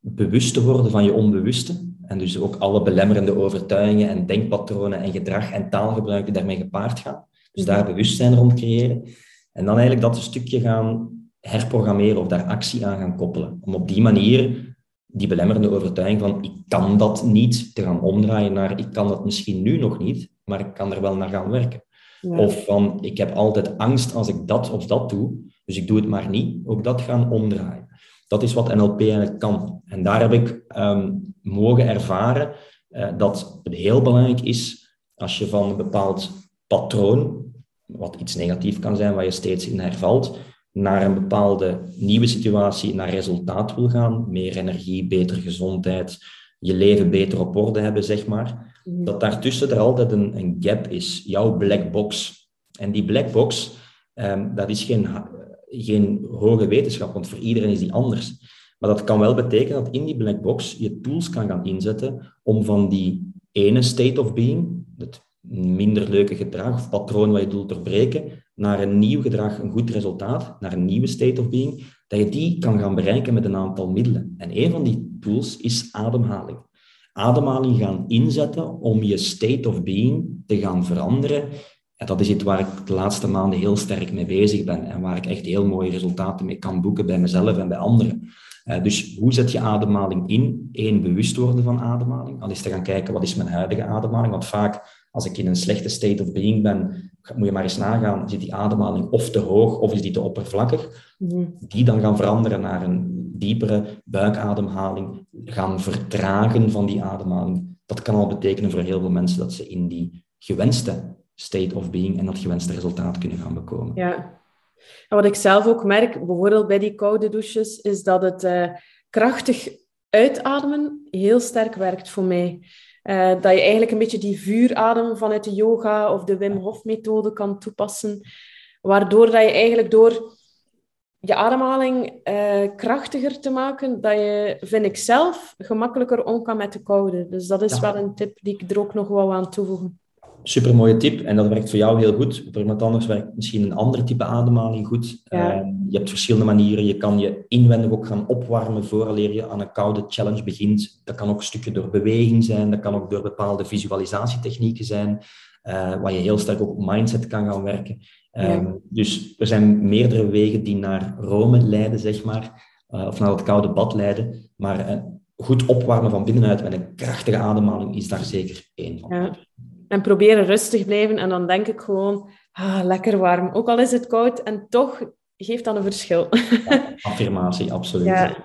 bewust te worden van je onbewuste. En dus ook alle belemmerende overtuigingen en denkpatronen en gedrag en taalgebruik die daarmee gepaard gaan. Dus daar bewustzijn rond creëren. En dan eigenlijk dat een stukje gaan herprogrammeren of daar actie aan gaan koppelen. Om op die manier die belemmerende overtuiging van ik kan dat niet, te gaan omdraaien naar ik kan dat misschien nu nog niet, maar ik kan er wel naar gaan werken. Of van ik heb altijd angst als ik dat of dat doe, dus ik doe het maar niet, ook dat gaan omdraaien. Dat is wat NLP eigenlijk kan. En daar heb ik ehm, mogen ervaren uh, dat het heel belangrijk is als je van een bepaald patroon, wat iets negatief kan zijn, waar je steeds in hervalt, naar een bepaalde nieuwe situatie, naar resultaat wil gaan, meer energie, betere gezondheid, je leven beter op orde hebben, zeg maar, dat daartussen er altijd een, een gap is, jouw black box. En die black box, um, dat is geen, geen hoge wetenschap, want voor iedereen is die anders. Maar dat kan wel betekenen dat in die black box je tools kan gaan inzetten om van die ene state of being, het minder leuke gedrag of patroon wat je doet doorbreken, naar een nieuw gedrag, een goed resultaat, naar een nieuwe state of being, dat je die kan gaan bereiken met een aantal middelen. En een van die tools is ademhaling. Ademhaling gaan inzetten om je state of being te gaan veranderen. En dat is iets waar ik de laatste maanden heel sterk mee bezig ben en waar ik echt heel mooie resultaten mee kan boeken bij mezelf en bij anderen. Uh, dus hoe zet je ademhaling in? Eén, bewust worden van ademhaling. Al eens te gaan kijken, wat is mijn huidige ademhaling? Want vaak als ik in een slechte state of being ben, moet je maar eens nagaan, zit die ademhaling of te hoog of is die te oppervlakkig? Mhm. Die dan gaan veranderen naar een diepere buikademhaling, gaan vertragen van die ademhaling. Dat kan al betekenen voor heel veel mensen dat ze in die gewenste state of being en dat gewenste resultaat kunnen gaan bekomen. Ja. En wat ik zelf ook merk, bijvoorbeeld bij die koude douches, is dat het uh, krachtig uitademen heel sterk werkt voor mij. Uh, dat je eigenlijk een beetje die vuuradem vanuit de yoga of de Wim Hof methode kan toepassen. Waardoor dat je eigenlijk door je ademhaling uh, krachtiger te maken, dat je, vind ik zelf, gemakkelijker om kan met de koude. Dus dat is wel een tip die ik er ook nog wel aan toevoegen super mooie tip en dat werkt voor jou heel goed. Voor iemand anders werkt misschien een ander type ademhaling goed. Ehm, je hebt verschillende manieren. Je kan je inwendig ook gaan opwarmen vooraleer je aan een koude challenge begint. Dat kan ook een stukje door beweging zijn. Dat kan ook door bepaalde visualisatietechnieken zijn. Uh, waar je heel sterk op mindset kan gaan werken. Ehm, dus er zijn meerdere wegen die naar Rome leiden, zeg maar. Uh, of naar het koude bad leiden. Maar uh, goed opwarmen van binnenuit met een krachtige ademhaling is daar zeker één van. Ja. En proberen rustig blijven. En dan denk ik gewoon, ah, lekker warm. Ook al is het koud. En toch geeft dat een verschil. affirmatie, absoluut. Ja.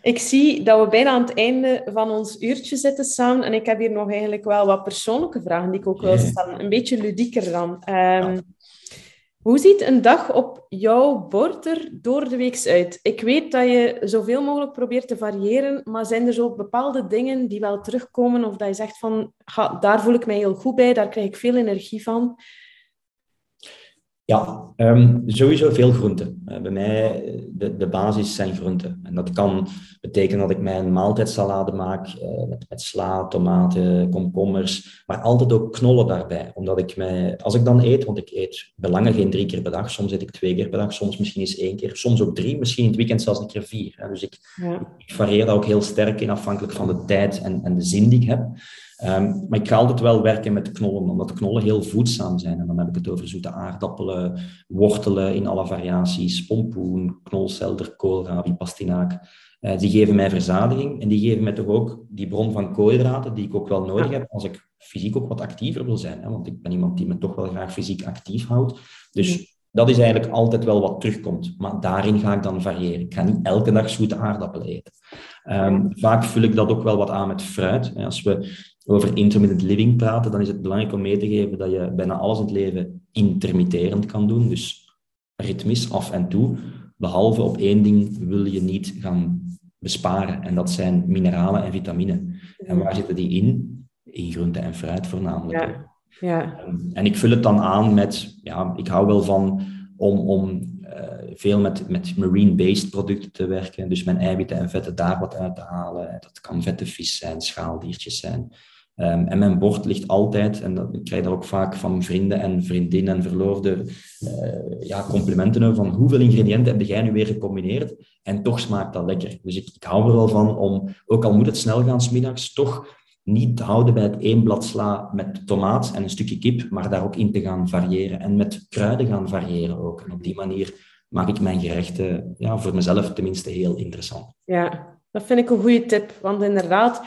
Ik zie dat we bijna aan het einde van ons uurtje zitten samen. En ik heb hier nog eigenlijk wel wat persoonlijke vragen die ik ook wil stellen. Een beetje ludieker dan. Um, hoe ziet een dag op jouw bord er door de week uit? Ik weet dat je zoveel mogelijk probeert te variëren, maar zijn er zo bepaalde dingen die wel terugkomen of dat je zegt van, daar voel ik mij heel goed bij, daar krijg ik veel energie van? Ja, um, sowieso veel groenten. Uh, bij mij, de, de basis zijn groenten. En dat kan betekenen dat ik mijn maaltijdsalade maak uh, met, met, sla, tomaten, komkommers, maar altijd ook knollen daarbij. Omdat ik mij, als ik dan eet, want ik eet belangen geen drie keer per dag, soms eet ik twee keer per dag, soms misschien eens één keer, soms ook drie, misschien in het weekend zelfs een keer vier. Hè. Dus ik, ja. ik varieer daar ook heel sterk in, afhankelijk van de tijd en, en de zin die ik heb. Um, maar ik ga altijd wel werken met knollen, omdat knollen heel voedzaam zijn. En dan heb ik het over zoete aardappelen, wortelen in alle variaties, pompoen, knolselder, koolrabi, pastinaak. Uh, die geven mij verzadiging en die geven mij toch ook die bron van koolhydraten die ik ook wel nodig heb als ik fysiek ook wat actiever wil zijn. Hè? Want ik ben iemand die me toch wel graag fysiek actief houdt. Dus dat is eigenlijk altijd wel wat terugkomt. Maar daarin ga ik dan variëren. Ik ga niet elke dag zoete aardappelen eten. Um, vaak vul ik dat ook wel wat aan met fruit. Als we over intermittent living praten, dan is het belangrijk om mee te geven dat je bijna alles in het leven intermitterend kan doen. Dus ritmisch af en toe. Behalve op één ding wil je niet gaan besparen. En dat zijn mineralen en vitamine. En waar zitten die in? In groente en fruit voornamelijk. Ja. Ja. En ik vul het dan aan met, ja, ik hou wel van om, om uh, veel met, met marine-based producten te werken. Dus mijn eiwitten en vetten daar wat uit te halen. Dat kan vette vis zijn, schaaldiertjes zijn. Um, en mijn bord ligt altijd, en dat, ik krijg dat ook vaak van vrienden en vriendinnen en verloofden, uh, ja, complimenten over van hoeveel ingrediënten heb jij nu weer gecombineerd? En toch smaakt dat lekker. Dus ik, hou er wel van om, ook al moet het snel gaan smiddags, toch niet houden bij het één blad sla met tomaat en een stukje kip, maar daar ook in te gaan variëren. En met kruiden gaan variëren ook. En op die manier maak ik mijn gerechten ja, voor mezelf tenminste heel interessant. Ja, dat vind ik een goede tip. Want inderdaad,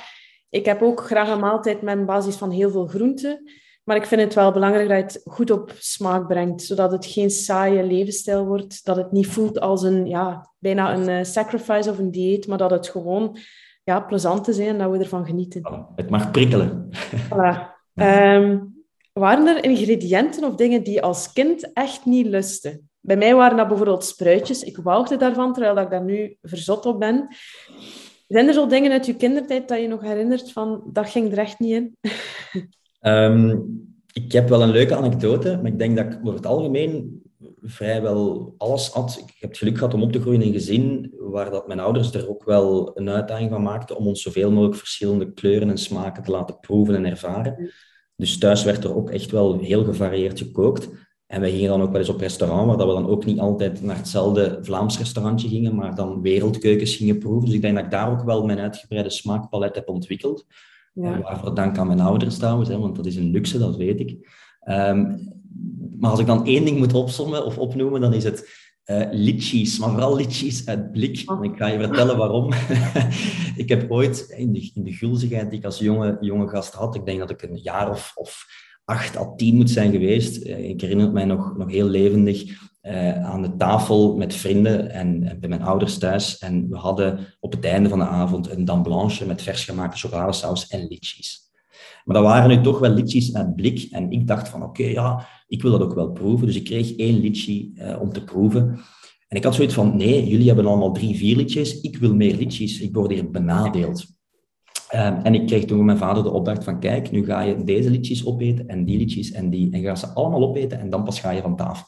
ik heb ook graag een maaltijd met een basis van heel veel groenten. Maar ik vind het wel belangrijk dat je het goed op smaak brengt, zodat het geen saaie levensstijl wordt. Dat het niet voelt als een, ja, bijna een uh, sacrifice of een dieet, maar dat het gewoon ja, plezant zijn en dat we ervan genieten. Het mag prikkelen. Voilà. Um, waren er ingrediënten of dingen die als kind echt niet lusten? Bij mij waren dat bijvoorbeeld spruitjes. Ik wouwde daarvan, terwijl ik daar nu verzot op ben. Zijn er zo dingen uit je kindertijd dat je nog herinnert van, dat ging er echt niet in? Um, ik heb wel een leuke anekdote, maar ik denk dat ik over het algemeen vrijwel alles had. Ik heb het geluk gehad om op te groeien in een gezin waar dat mijn ouders er ook wel een uitdaging van maakten om ons zoveel mogelijk verschillende kleuren en smaken te laten proeven en ervaren. Dus thuis werd er ook echt wel heel gevarieerd gekookt. En wij gingen dan ook wel eens op restaurant, waar dat we dan ook niet altijd naar hetzelfde Vlaams restaurantje gingen, maar dan wereldkeukens gingen proeven. Dus ik denk dat ik daar ook wel mijn uitgebreide smaakpalet heb ontwikkeld. Ja. waarvoor dank aan mijn ouders trouwens, hè, want dat is een luxe, dat weet ik. Um, maar als ik dan één ding moet opzommen of opnoemen, dan is het uh, litchis, maar vooral litchis uit blik. Oh. En ik ga je vertellen waarom. ik heb ooit in de, in de gulzigheid die ik als jonge, jonge gast had, ik denk dat ik een jaar of, of acht à tien moet zijn geweest. Eh, ik herinner mij nog, nog heel levendig uh, aan de tafel met vrienden en, bij mijn ouders thuis. En we hadden op het einde van de avond een dame blanche met vers gemaakte chocoladesaus en litchis. Maar dat waren nu toch wel litchis uit blik. En ik dacht van, oké, ja, ik wil dat ook wel proeven. Dus ik kreeg één litchi uh, om te proeven. En ik had zoiets van, nee, jullie hebben allemaal drie, vier litjes. Ik wil meer litchis. Ik word hier benadeeld. Um, en ik kreeg toen van mijn vader de opdracht van, kijk, nu ga je deze litchis opeten en die litchis en die. En je gaat ze allemaal opeten en dan pas ga je van tafel.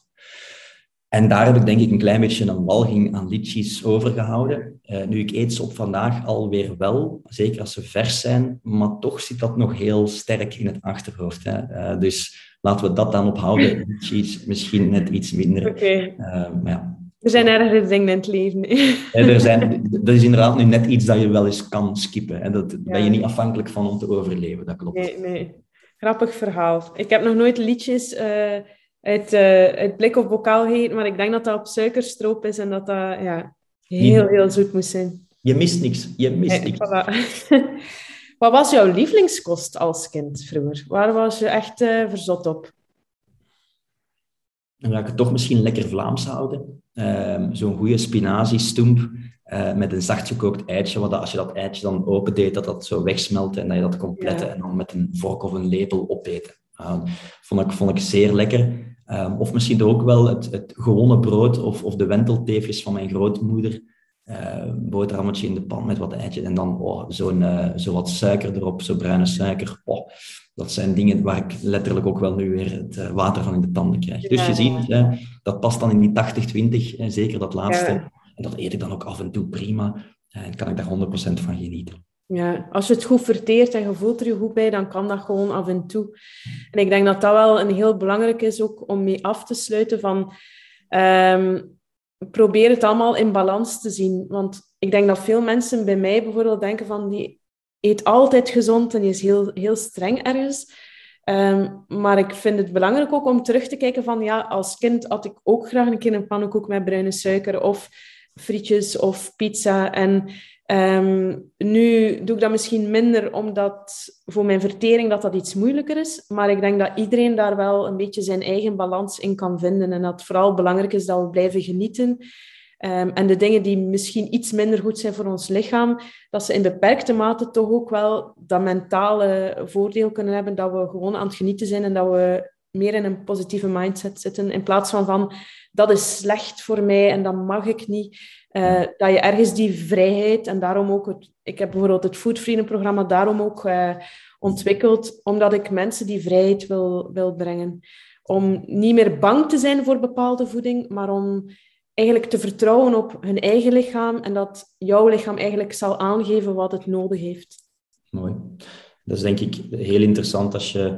En daar heb ik denk ik een klein beetje een walging aan litchis overgehouden. Uh, nu, ik eet ze op vandaag alweer wel, zeker als ze vers zijn, maar toch zit dat nog heel sterk in het achterhoofd. Hè. Uh, dus laten we dat dan ophouden. Litchis misschien net iets minder. Okay. Uh, ja. Er zijn ergere dingen in het leven. er zijn, dat is inderdaad nu net iets dat je wel eens kan skippen. En dat ja. ben je niet afhankelijk van om te overleven, dat klopt. Nee, nee. Grappig verhaal. Ik heb nog nooit liedjes uit, uh, uit blik of bokaal gegeten, maar ik denk dat dat op suikerstroop is en dat dat ja, heel, heel zoet moet zijn. Je mist niks. Je mist niks. Voilà. Wat was jouw lievelingskost als kind vroeger? Waar was je echt uh, verzot op? Dan ga ik het toch misschien lekker Vlaams houden. Uh, Zo'n goede spinaziestomp uh, met een zacht gekookt eitje. Wat als je dat eitje dan opendeed, dat dat zo wegsmelt en dat je dat ja. en dan met een vork of een lepel opeten. vond, ik, vond ik zeer lekker. Um, of misschien ook wel het, het gewone brood of, of de wentelteefjes van mijn grootmoeder. Uh, boterhammetje in de pan met wat eitje en dan oh, zo'n uh, zo wat suiker erop, zo bruine suiker. Oh, dat zijn dingen waar ik letterlijk ook wel nu weer het uh, water van in de tanden krijg. Ja, dus je ziet, ja. dat past dan in die 80-20, zeker dat laatste. Ja. En dat eet ik dan ook af en toe prima. En kan ik daar 100% van genieten. Ja, als je het goed verteert en je voelt er je goed bij, dan kan dat gewoon af en toe. En ik denk dat dat wel een heel belangrijk is ook om mee af te sluiten van... Um, probeer het allemaal in balans te zien. Want ik denk dat veel mensen bij mij bijvoorbeeld denken van... Die eet altijd gezond en is heel, heel streng ergens. Um, maar ik vind het belangrijk ook om terug te kijken van... Ja, als kind had ik ook graag een keer een pannenkoek met bruine suiker of frietjes of pizza. En Ehm, nu doe ik dat misschien minder omdat voor mijn vertering dat dat iets moeilijker is. Maar ik denk dat iedereen daar wel een beetje zijn eigen balans in kan vinden. En dat vooral belangrijk is dat we blijven genieten. Ehm, en de dingen die misschien iets minder goed zijn voor ons lichaam, dat ze in beperkte mate toch ook wel dat mentale voordeel kunnen hebben. Dat we gewoon aan het genieten zijn en dat we meer in een positieve mindset zitten. In plaats van van, dat is slecht voor mij en dat mag ik niet. Uh, dat je ergens die vrijheid en daarom ook... Het, ik heb bijvoorbeeld het Food programma daarom ook uh, ontwikkeld, omdat ik mensen die vrijheid wil, wil brengen. Om niet meer bang te zijn voor bepaalde voeding, maar om eigenlijk te vertrouwen op hun eigen lichaam en dat jouw lichaam eigenlijk zal aangeven wat het nodig heeft. Mooi. Dat is denk ik heel interessant als je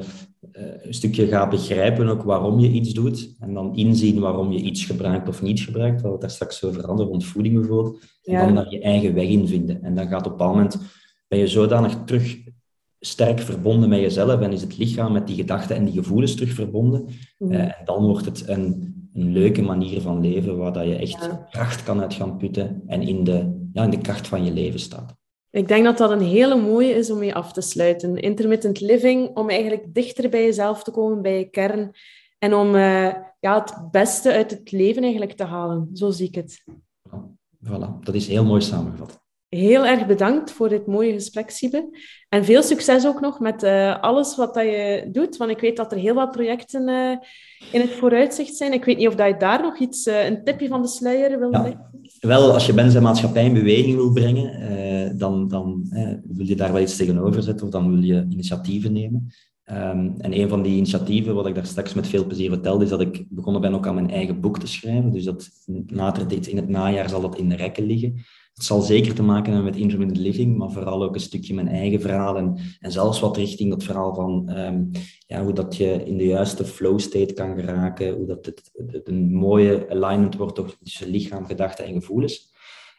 eh, een stukje gaat begrijpen ook waarom je iets doet en dan inzien waarom je iets gebruikt of niet gebruikt. Wat we daar straks over hadden, rond voeding bijvoorbeeld. En dan daar je eigen weg in vinden. En dan gaat op een moment, ben je zodanig terug sterk verbonden met jezelf en is het lichaam met die gedachten en die gevoelens terug verbonden. Mm. Uh, en dan wordt het een, een leuke manier van leven waar dat je echt kracht kan uit gaan putten en in de, ja, in de kracht van je leven staat. Ik denk dat dat een hele mooie is om mee af te sluiten. Intermittent living, om eigenlijk dichter bij jezelf te komen, bij je kern. En om uh, ja, het beste uit het leven eigenlijk te halen. Zo zie ik het. Voilà, dat is heel mooi samengevat. Heel erg bedankt voor dit mooie gesprek, Siebe. En veel succes ook nog met uh, alles wat dat je doet. Want ik weet dat er heel wat projecten uh, in het vooruitzicht zijn. Ik weet niet of dat je daar nog iets, een tipje van de sluier wil ja. Wel, als je mensen en maatschappij in beweging wil brengen, dan, dan wil je daar wel iets tegenover zetten of dan wil je initiatieven nemen. Um, en een van die initiatieven, wat ik daar straks met veel plezier vertelde, is dat ik begonnen ben ook aan mijn eigen boek te schrijven. Dus dat later in het najaar zal dat in de rekken liggen. Het zal zeker te maken hebben met intermittent living, maar vooral ook een stukje mijn eigen verhaal en, en zelfs wat richting dat verhaal van um, ja, hoe dat je in de juiste flow state kan geraken, hoe dat het, een mooie alignment wordt tussen lichaam, gedachten en gevoelens.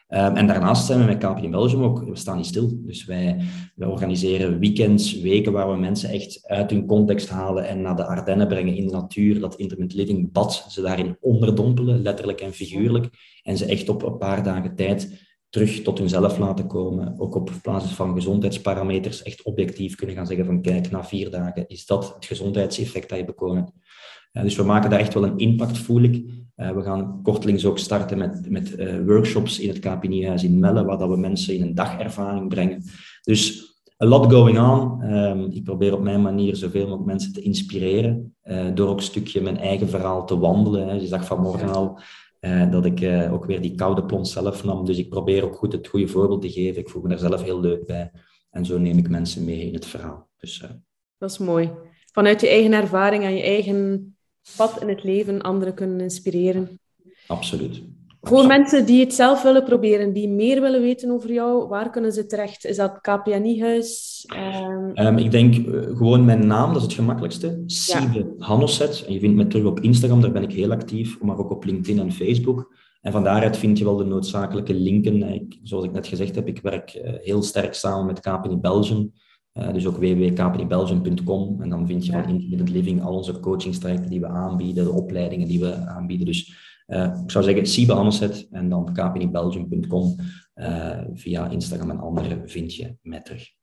Um, en daarnaast zijn we met KPN Belgium ook, we staan niet stil. Dus wij, wij organiseren weekends, weken waar we mensen echt uit hun context halen en naar de Ardennen brengen in de natuur, dat intermittent living bad, ze daarin onderdompelen, letterlijk en figuurlijk, en ze echt op een paar dagen tijd terug tot hunzelf laten komen. Ook op basis van gezondheidsparameters echt objectief kunnen gaan zeggen van kijk, na vier dagen is dat het gezondheidseffect dat je bekomen hebt. Uh, dus we maken daar echt wel een impact, voel ik. Uh, we gaan kortelings ook starten met, met uh, workshops in het KPNI-huis in Melle, waar dat we mensen in een dagervaring brengen. Dus a lot going on. Um, ik probeer op mijn manier zoveel mogelijk mensen te inspireren, door ook een stukje mijn eigen verhaal te wandelen. Hè. Je zag vanmorgen al uh, dat ik uh, ook weer die koude plons zelf nam. Dus ik probeer ook goed het goede voorbeeld te geven. Ik voel me daar zelf heel leuk bij. En zo neem ik mensen mee in het verhaal. Dus, uh... Dat is mooi. Vanuit je eigen ervaring en je eigen pad in het leven anderen kunnen inspireren. Absoluut. Voor mensen die het zelf willen proberen, die meer willen weten over jou, waar kunnen ze terecht? Is dat KPNI-huis? Um... Um, ik denk uh, gewoon mijn naam, dat is het gemakkelijkste. Sieve ja. Hannoset. En je vindt me terug op Instagram, daar ben ik heel actief, maar ook op LinkedIn en Facebook. En van daaruit vind je wel de noodzakelijke linken. Ik, zoals ik net gezegd heb, ik werk uh, heel sterk samen met KPNI Belgium. Uh, dus ook www.kpnibelgium.com. En dan vind je ja. van Intermittent Living al onze coachingstrajecten die we aanbieden, de opleidingen die we aanbieden. Dus uh, ik zou zeggen, Siebe Hanneset en dan kpnibelgium.com. Uh, via Instagram en andere vind je mij terug.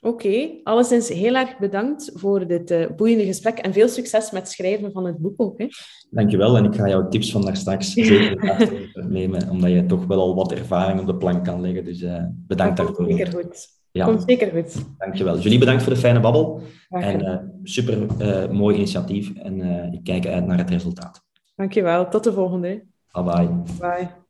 Oké, okay. alleszins heel erg bedankt voor dit uh, boeiende gesprek en veel succes met het schrijven van het boek ook. Hè. Dankjewel en ik ga jouw tips van daar straks zeker nemen, omdat je toch wel al wat ervaring op de plank kan leggen. Dus uh, bedankt daarvoor. Zeker goed. Ja. Komt zeker goed. Dankjewel. Jullie bedankt voor de fijne babbel. En uh, super mooi initiatief en ik kijk uit naar het resultaat. Dankjewel. Tot de volgende. Bye bye. Bye.